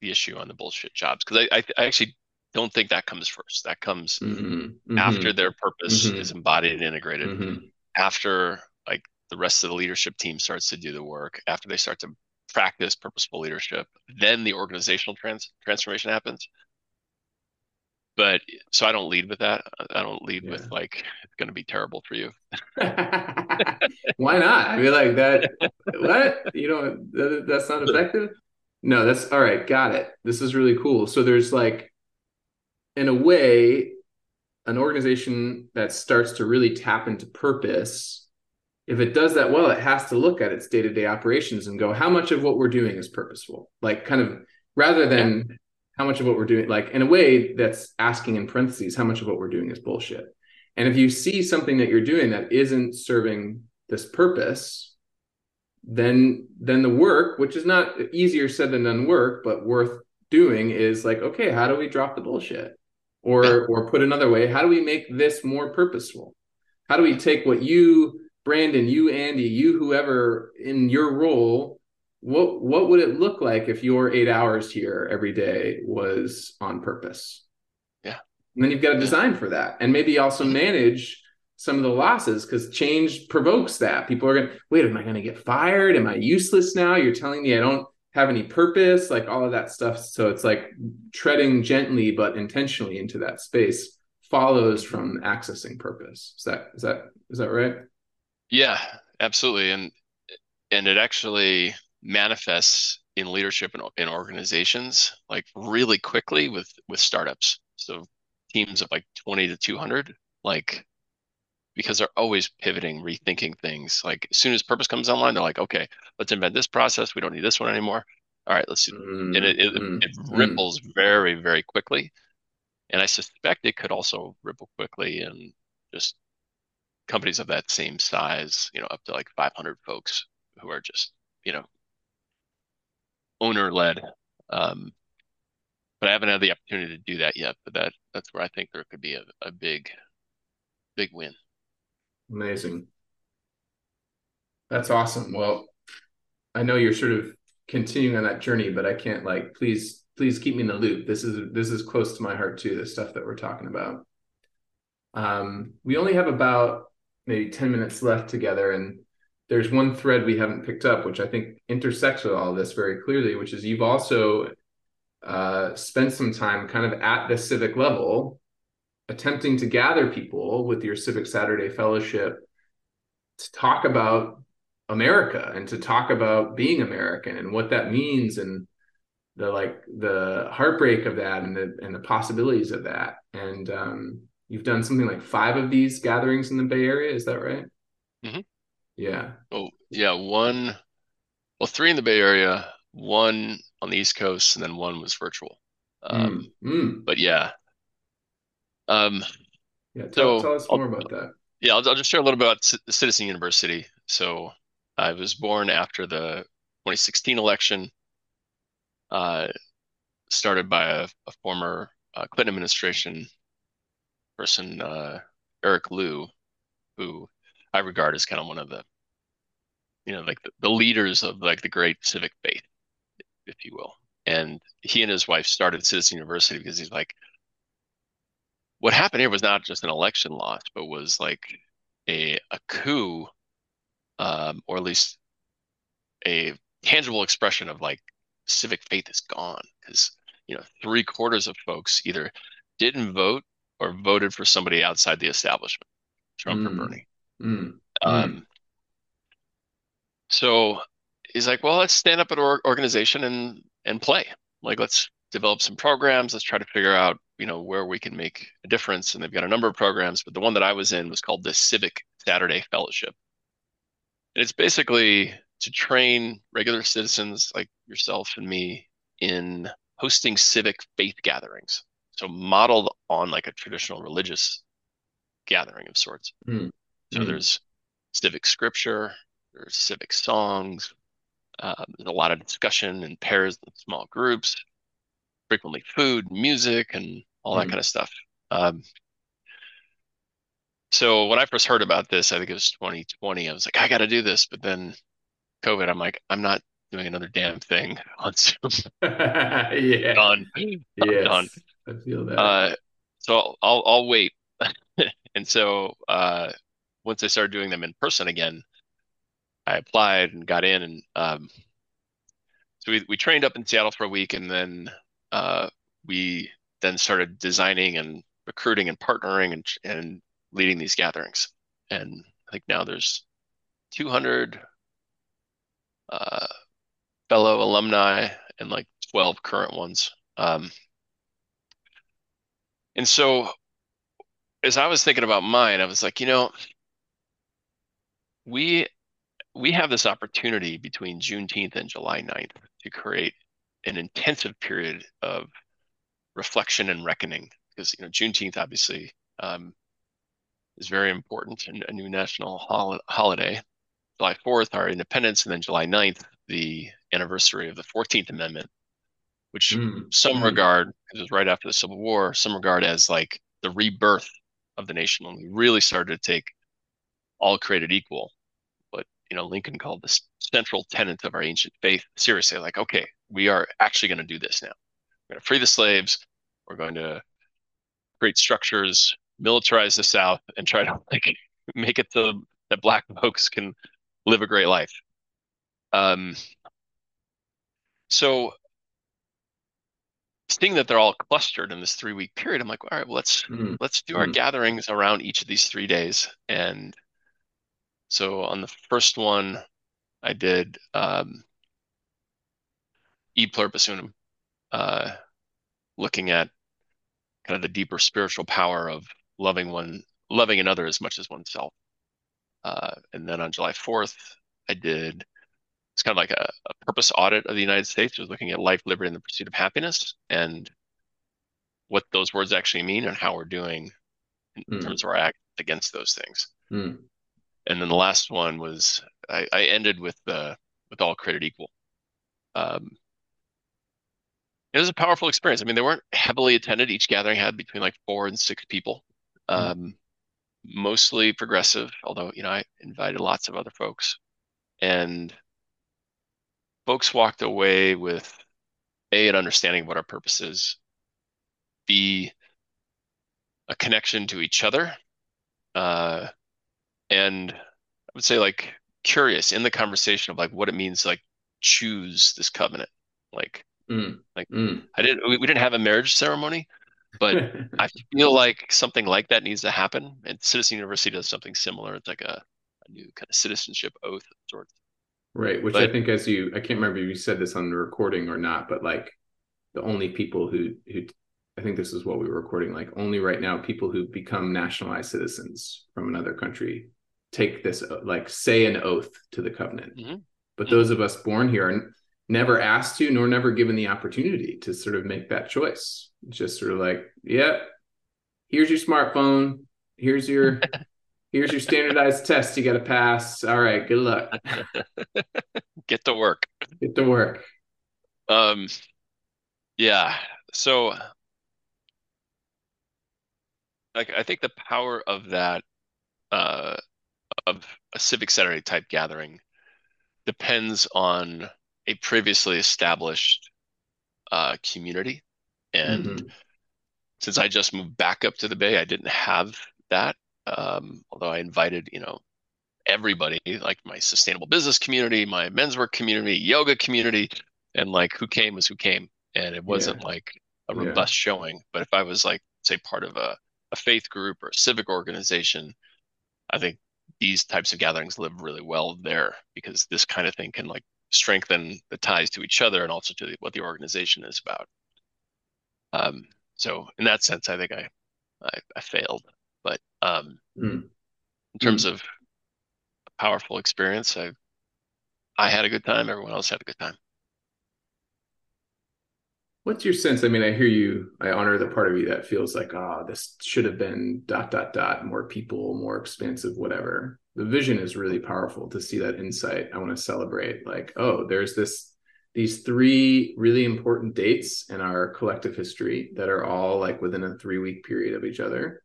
the issue on the bullshit jobs because I, I, I actually don't think that comes first that comes mm-hmm. Mm-hmm. after their purpose mm-hmm. is embodied and integrated mm-hmm. after like the rest of the leadership team starts to do the work after they start to practice purposeful leadership then the organizational trans- transformation happens but so I don't lead with that. I don't lead yeah. with like it's going to be terrible for you. Why not? I mean, like that. what you know? That, that's not effective. No, that's all right. Got it. This is really cool. So there's like, in a way, an organization that starts to really tap into purpose. If it does that well, it has to look at its day to day operations and go, how much of what we're doing is purposeful? Like, kind of rather than yeah how much of what we're doing, like in a way that's asking in parentheses, how much of what we're doing is bullshit. And if you see something that you're doing that isn't serving this purpose, then then the work, which is not easier said than done work, but worth doing, is like, okay, how do we drop the bullshit? Or or put another way, how do we make this more purposeful? How do we take what you, Brandon, you, Andy, you, whoever in your role, what what would it look like if your eight hours here every day was on purpose? Yeah. And then you've got to design for that. And maybe also manage some of the losses because change provokes that. People are going to, wait, am I going to get fired? Am I useless now? You're telling me I don't have any purpose, like all of that stuff. So it's like treading gently but intentionally into that space follows from accessing purpose. Is that is that is that right? Yeah, absolutely. And and it actually manifests in leadership in, in organizations like really quickly with with startups. So teams of like 20 to 200 like because they're always pivoting, rethinking things. Like as soon as purpose comes online, they're like, okay, let's invent this process. We don't need this one anymore. All right, let's mm, and it, it, mm, it mm. ripples mm. very, very quickly. And I suspect it could also ripple quickly in just companies of that same size, you know, up to like 500 folks who are just, you know, owner led. Um, but I haven't had the opportunity to do that yet. But that that's where I think there could be a, a big, big win. Amazing. That's awesome. Well, I know you're sort of continuing on that journey, but I can't like please please keep me in the loop. This is this is close to my heart too, the stuff that we're talking about. Um, we only have about maybe 10 minutes left together and there's one thread we haven't picked up, which I think intersects with all this very clearly, which is you've also uh, spent some time kind of at the civic level attempting to gather people with your Civic Saturday Fellowship to talk about America and to talk about being American and what that means and the like the heartbreak of that and the and the possibilities of that. And um, you've done something like five of these gatherings in the Bay Area. Is that right? Mm-hmm. Yeah. Oh yeah, one. Well, three in the Bay Area, one on the East Coast, and then one was virtual. Um, mm. Mm. But yeah, um, yeah, tell, so tell us more I'll, about that. Yeah, I'll, I'll, just share a little bit about Citizen University. So I was born after the 2016 election, uh, started by a, a former uh, Clinton administration person, uh, Eric Liu, who I regard as kind of one of the, you know, like the, the leaders of like the great civic faith, if you will. And he and his wife started Citizen University because he's like, what happened here was not just an election loss, but was like a a coup, um, or at least a tangible expression of like civic faith is gone because you know three quarters of folks either didn't vote or voted for somebody outside the establishment, Trump mm. or Bernie. Mm. Um, mm. So he's like, well, let's stand up an organization and and play. Like, let's develop some programs. Let's try to figure out you know where we can make a difference and they've got a number of programs but the one that i was in was called the civic saturday fellowship and it's basically to train regular citizens like yourself and me in hosting civic faith gatherings so modeled on like a traditional religious gathering of sorts mm. so mm. there's civic scripture there's civic songs um, there's a lot of discussion in pairs and small groups frequently food, music, and all that mm. kind of stuff. Um, so when I first heard about this, I think it was 2020. I was like, I got to do this, but then COVID, I'm like, I'm not doing another damn thing on Zoom. yeah. Done. Yes. Done. I feel that. Uh, so I'll, I'll, I'll wait. and so uh, once I started doing them in person again, I applied and got in, and um, so we we trained up in Seattle for a week, and then uh, we then started designing and recruiting and partnering and, and leading these gatherings. And I think now there's 200 uh, fellow alumni and like 12 current ones. Um, and so as I was thinking about mine, I was like, you know, we we have this opportunity between Juneteenth and July 9th to create an intensive period of reflection and reckoning because you know Juneteenth obviously um, is very important and a new national hol- holiday, July 4th, our independence, and then July 9th, the anniversary of the 14th Amendment, which mm. some mm. regard, because it was right after the Civil War, some regard as like the rebirth of the nation when we really started to take all created equal. What you know, Lincoln called the central tenet of our ancient faith seriously, like, okay, we are actually going to do this now. We're going to free the slaves. We're going to create structures, militarize the South, and try to like make it so that black folks can live a great life. Um, so seeing that they're all clustered in this three week period, I'm like, all right, well, let's mm. let's do our mm. gatherings around each of these three days. And so on the first one, I did um, E pluribus unum, uh, looking at kind of the deeper spiritual power of loving one, loving another as much as oneself. Uh, and then on July 4th, I did it's kind of like a, a, purpose audit of the United States. It was looking at life, liberty, and the pursuit of happiness, and what those words actually mean, and how we're doing in mm. terms of our act against those things. Mm. And then the last one was I, I ended with the with all credit equal. Um, it was a powerful experience. I mean, they weren't heavily attended. Each gathering had between like four and six people, hmm. um, mm. mostly progressive. Although you know, I invited lots of other folks, and folks walked away with a an understanding of what our purpose is, b a connection to each other, uh, and I would say like curious in the conversation of like what it means to like choose this covenant, like mm. like mm. I didn't we, we didn't have a marriage ceremony, but I feel like something like that needs to happen. And Citizen University does something similar. It's like a, a new kind of citizenship oath sort of sorts. Right. Which but, I think as you I can't remember if you said this on the recording or not, but like the only people who who I think this is what we were recording, like only right now people who become nationalized citizens from another country take this like say an oath to the covenant. Mm-hmm. But those of us born here are never asked to nor never given the opportunity to sort of make that choice. just sort of like, yep, yeah, here's your smartphone, here's your Here's your standardized test you got to pass. All right, good luck. Get to work. Get to work. Um, yeah. So, like, I think the power of that, uh, of a civic Saturday type gathering, depends on a previously established uh, community, and mm-hmm. since I just moved back up to the Bay, I didn't have that um, although I invited, you know, everybody, like my sustainable business community, my men's work community, yoga community, and like who came was who came. And it wasn't yeah. like a robust yeah. showing. But if I was like, say, part of a, a faith group or a civic organization, I think these types of gatherings live really well there because this kind of thing can like strengthen the ties to each other and also to the, what the organization is about. Um, so in that sense, I think I, I, I failed. But um, mm. in terms mm. of a powerful experience, I I had a good time. Everyone else had a good time. What's your sense? I mean, I hear you. I honor the part of you that feels like, oh, this should have been dot dot dot more people, more expansive, whatever. The vision is really powerful to see that insight. I want to celebrate, like, oh, there's this these three really important dates in our collective history that are all like within a three week period of each other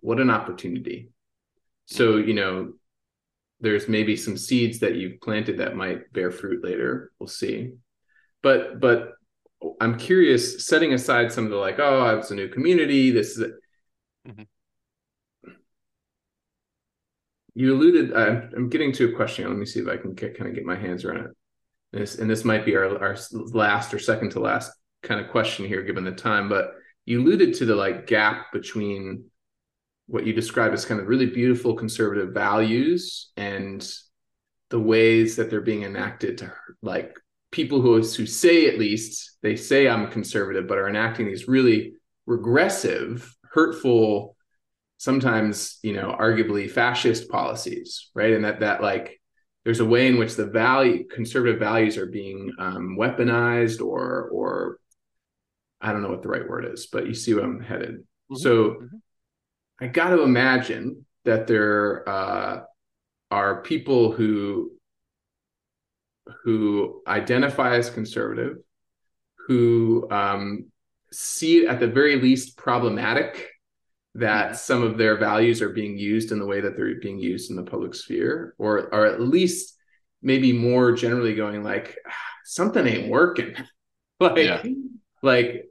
what an opportunity. So, you know, there's maybe some seeds that you've planted that might bear fruit later. We'll see. But but I'm curious, setting aside some of the like, oh, I was a new community. This is mm-hmm. You alluded. Uh, I'm, I'm, getting to a question. Let me see if I can get, kind of get my hands around it. This and this might be our our last or second to last kind of question here, given the time. But you alluded to the like gap between what you describe as kind of really beautiful conservative values and the ways that they're being enacted to like people who who say at least they say I'm conservative but are enacting these really regressive, hurtful, sometimes you know arguably fascist policies, right? And that that like there's a way in which the value conservative values are being um, weaponized or or I don't know what the right word is, but you see where I'm headed. Mm-hmm. So mm-hmm I got to imagine that there uh, are people who who identify as conservative, who um, see it at the very least problematic that some of their values are being used in the way that they're being used in the public sphere, or or at least maybe more generally going like ah, something ain't working, like yeah. like.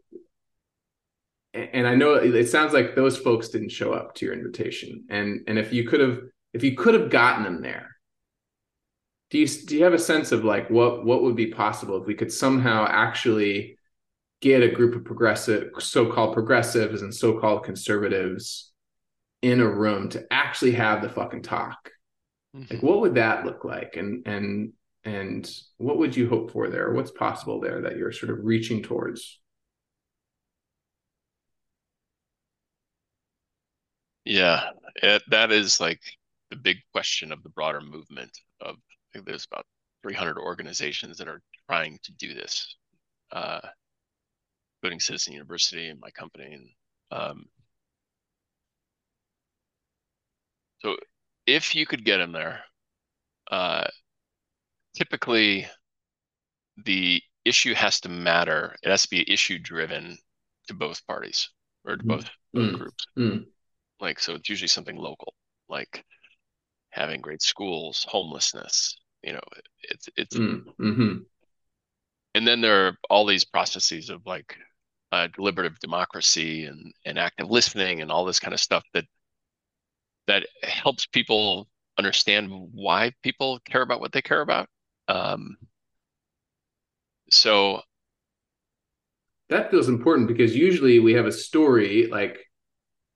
And I know it sounds like those folks didn't show up to your invitation, and and if you could have if you could have gotten them there, do you do you have a sense of like what what would be possible if we could somehow actually get a group of progressive so-called progressives and so-called conservatives in a room to actually have the fucking talk. Mm-hmm. like what would that look like? And and and what would you hope for there? What's possible there that you're sort of reaching towards? Yeah it, that is like the big question of the broader movement of there's about 300 organizations that are trying to do this, uh, including Citizen University and my company. And um, so, if you could get in there, uh, typically the issue has to matter. It has to be issue driven to both parties or to both, both mm. groups. Mm. Like, so it's usually something local, like having great schools, homelessness, you know it's it's mm, mm-hmm. And then there are all these processes of like uh, deliberative democracy and and active listening and all this kind of stuff that that helps people understand why people care about what they care about um, so that feels important because usually we have a story like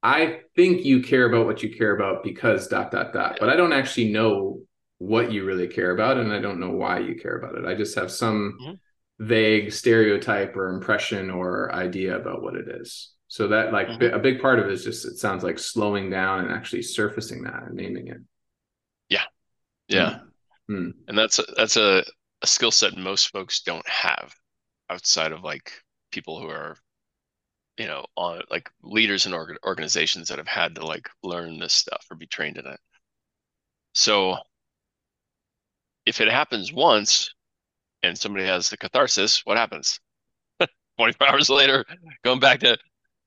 i think you care about what you care about because dot dot dot but i don't actually know what you really care about and i don't know why you care about it i just have some mm-hmm. Vague stereotype or impression or idea about what it is. So that like mm-hmm. a big part of it is just it sounds like slowing down and actually surfacing that and naming it. Yeah. Yeah. Mm-hmm. and that's a, that's a, a skill set most folks don't have outside of like people who are you know on like leaders in org- organizations that have had to like learn this stuff or be trained in it. So if it happens once and somebody has the catharsis, what happens? 24 hours later, going back to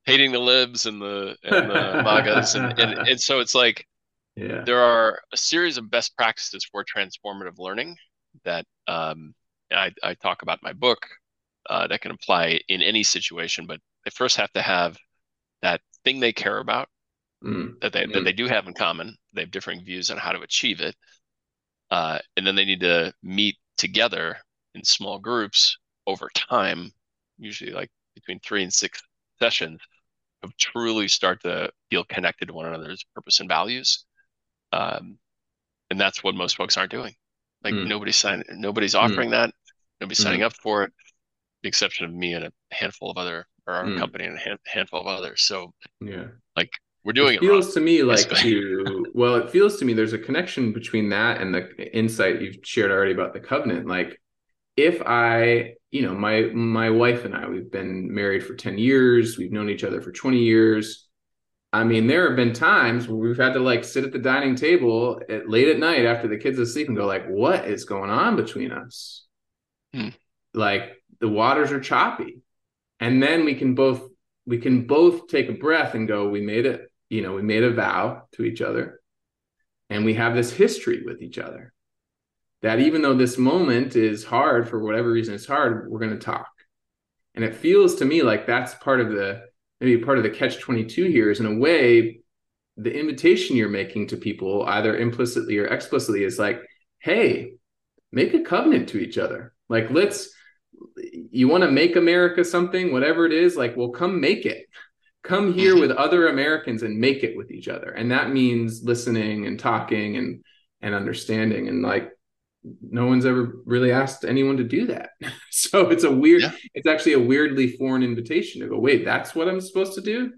hating the libs and the and the magas and, and and so it's like yeah. there are a series of best practices for transformative learning that um, I, I talk about in my book uh, that can apply in any situation, but they first have to have that thing they care about mm. that they mm. that they do have in common. They have differing views on how to achieve it, uh, and then they need to meet together in small groups over time, usually like between three and six sessions, of truly start to feel connected to one another's purpose and values. Um, and that's what most folks aren't doing. Like mm. nobody's signing, nobody's offering mm. that. Nobody's signing mm. up for it, the exception of me and a handful of other, or our hmm. company and a hand, handful of others. So, yeah, like we're doing it, it feels to me like to well it feels to me there's a connection between that and the insight you've shared already about the covenant like if i you know my my wife and i we've been married for 10 years we've known each other for 20 years. I mean there have been times where we've had to like sit at the dining table at late at night after the kids asleep and go like what is going on between us? Hmm. like the waters are choppy. And then we can both we can both take a breath and go we made it you know, we made a vow to each other and we have this history with each other that even though this moment is hard for whatever reason it's hard, we're going to talk. And it feels to me like that's part of the maybe part of the catch 22 here is in a way the invitation you're making to people either implicitly or explicitly is like, hey, make a covenant to each other. Like let's you want to make America something, whatever it is, like, well, come make it come here mm-hmm. with other Americans and make it with each other. And that means listening and talking and and understanding. And like no one's ever really asked anyone to do that. so it's a weird, yeah. it's actually a weirdly foreign invitation to go, wait, that's what I'm supposed to do?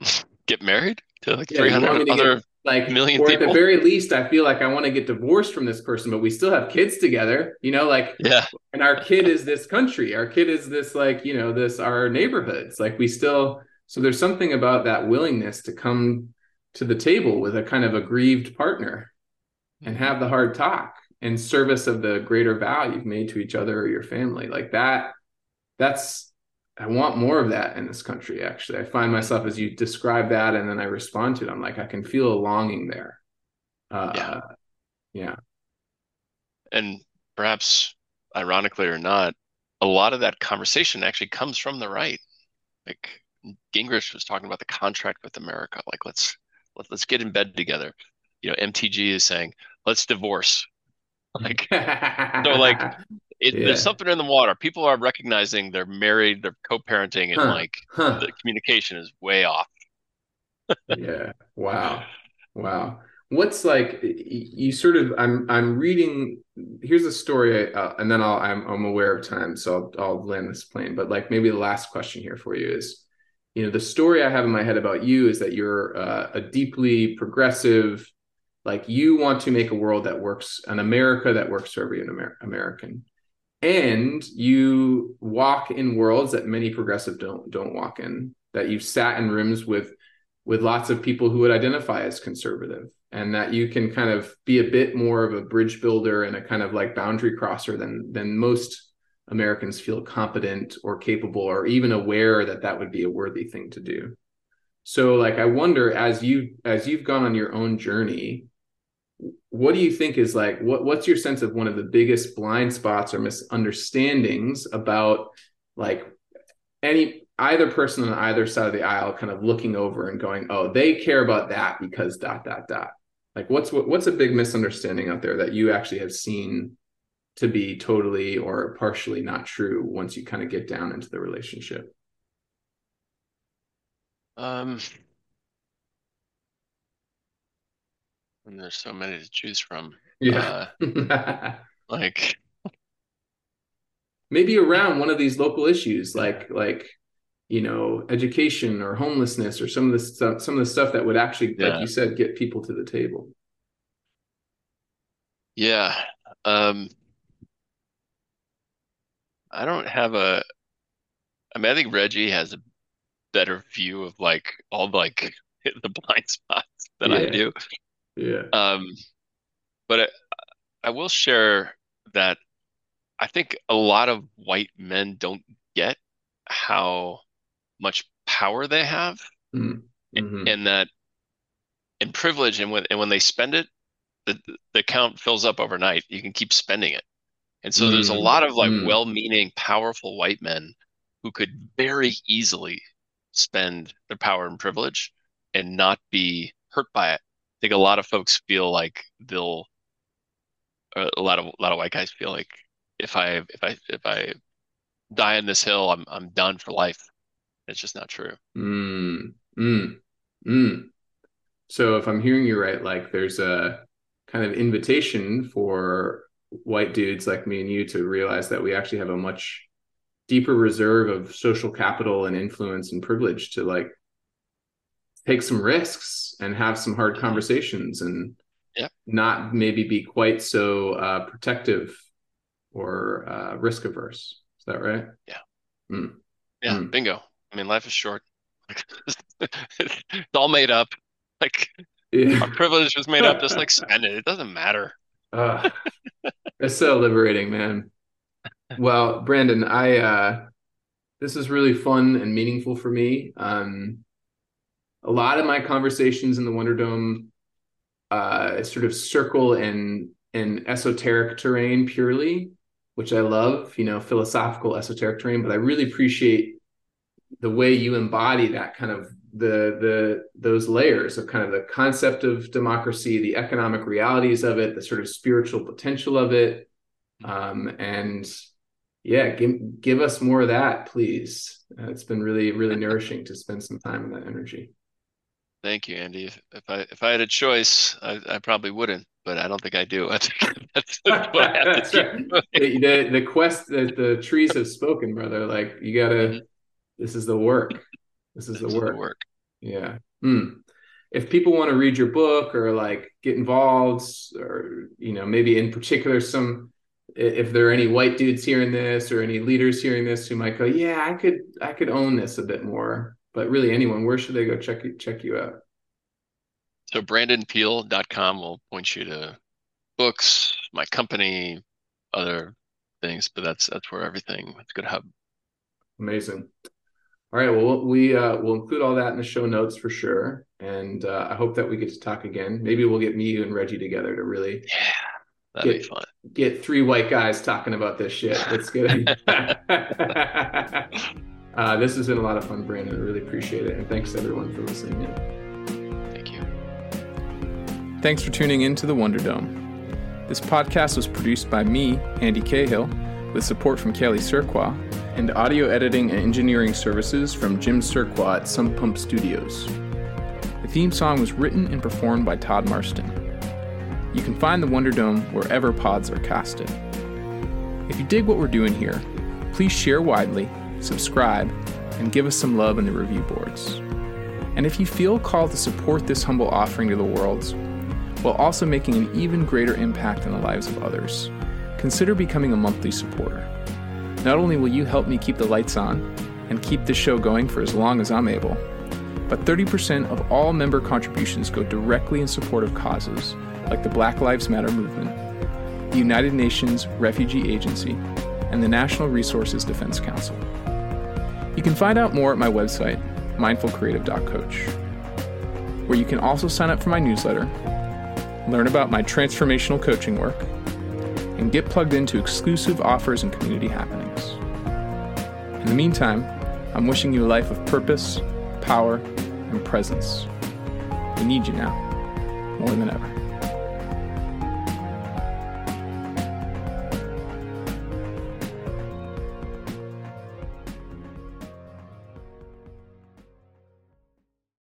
Get married to like yeah, 300 other get, like million or people? at the very least, I feel like I want to get divorced from this person, but we still have kids together, you know, like, yeah. And our kid is this country. Our kid is this, like, you know, this, our neighborhoods. Like we still, so there's something about that willingness to come to the table with a kind of aggrieved partner and have the hard talk in service of the greater vow you've made to each other or your family. Like that that's i want more of that in this country actually. I find myself as you describe that and then i respond to it i'm like i can feel a longing there. Uh, yeah. yeah. And perhaps ironically or not a lot of that conversation actually comes from the right. Like gingrich was talking about the contract with america. Like let's let, let's get in bed together. You know mtg is saying let's divorce like so like it, yeah. there's something in the water people are recognizing they're married they're co-parenting and huh. like huh. the communication is way off yeah wow wow what's like you sort of i'm i'm reading here's a story uh, and then i'll I'm, I'm aware of time so I'll, I'll land this plane but like maybe the last question here for you is you know the story i have in my head about you is that you're uh, a deeply progressive like you want to make a world that works an america that works for every Amer- american and you walk in worlds that many progressive don't don't walk in that you've sat in rooms with with lots of people who would identify as conservative and that you can kind of be a bit more of a bridge builder and a kind of like boundary crosser than than most Americans feel competent or capable or even aware that that would be a worthy thing to do. So like I wonder as you as you've gone on your own journey what do you think is like what what's your sense of one of the biggest blind spots or misunderstandings about like any either person on either side of the aisle kind of looking over and going oh they care about that because dot dot dot. Like what's what's a big misunderstanding out there that you actually have seen to be totally or partially not true once you kind of get down into the relationship? Um and there's so many to choose from. Yeah. Uh, like maybe around one of these local issues, like like you know education or homelessness or some of the stuff, some of the stuff that would actually, yeah. like you said, get people to the table. Yeah. Um, I don't have a. I mean, I think Reggie has a better view of like all like the blind spots than yeah. I do. Yeah. Um, but I, I will share that I think a lot of white men don't get how much power they have, mm-hmm. and, and that and privilege, and when and when they spend it, the the account fills up overnight. You can keep spending it, and so mm-hmm. there's a mm. lot of like mm-hmm. well-meaning, powerful white men who could very easily spend their power and privilege and not be hurt by it think a lot of folks feel like they'll a lot of a lot of white guys feel like if I if I if I die on this hill, I'm I'm done for life. It's just not true. Mm, mm, mm. So if I'm hearing you right, like there's a kind of invitation for white dudes like me and you to realize that we actually have a much deeper reserve of social capital and influence and privilege to like take some risks and have some hard mm-hmm. conversations and yeah. not maybe be quite so uh, protective or uh, risk averse. Is that right? Yeah. Mm. Yeah. Mm. Bingo. I mean, life is short. it's all made up. Like yeah. our privilege was made up. Just like spend it. It doesn't matter. uh, it's so liberating, man. Well, Brandon, I uh, this is really fun and meaningful for me. Um, a lot of my conversations in the Wonder Dome uh, sort of circle in in esoteric terrain purely, which I love, you know, philosophical esoteric terrain. But I really appreciate the way you embody that kind of the the those layers of kind of the concept of democracy, the economic realities of it, the sort of spiritual potential of it, um, and yeah, give give us more of that, please. Uh, it's been really really nourishing to spend some time in that energy. Thank you, Andy. If, if I if I had a choice, I, I probably wouldn't, but I don't think I do. I think that's what I have to the, the, the quest that the trees have spoken, brother. Like you gotta mm-hmm. this is the work. This is the work. the work. Yeah. Hmm. If people want to read your book or like get involved, or you know, maybe in particular some if there are any white dudes hearing this or any leaders hearing this who might go, yeah, I could I could own this a bit more but really anyone, where should they go check check you out? So brandonpeele.com will point you to books, my company, other things, but that's that's where everything it's a good hub. Amazing. All right. Well, we uh, will include all that in the show notes for sure, and uh, I hope that we get to talk again. Maybe we'll get me, you, and Reggie together to really yeah, that'd get, be fun. Get three white guys talking about this shit. Let's get it. Uh, this has been a lot of fun, Brandon. I really appreciate it, and thanks everyone for listening in. Thank you. Thanks for tuning in to the Wonder Dome. This podcast was produced by me, Andy Cahill, with support from Kelly Surqua and audio editing and engineering services from Jim Surqua at Sump Pump Studios. The theme song was written and performed by Todd Marston. You can find the Wonder Dome wherever pods are casted. If you dig what we're doing here, please share widely, subscribe, and give us some love in the review boards. And if you feel called to support this humble offering to the world, while also making an even greater impact on the lives of others, consider becoming a monthly supporter. Not only will you help me keep the lights on and keep this show going for as long as I'm able, but 30% of all member contributions go directly in support of causes like the Black Lives Matter movement, the United Nations Refugee Agency, and the Natural Resources Defense Council. You can find out more at my website, mindfulcreative.coach, where you can also sign up for my newsletter, learn about my transformational coaching work, and get plugged into exclusive offers and community happenings. In the meantime, I'm wishing you a life of purpose, power, and presence. We need you now, more than ever.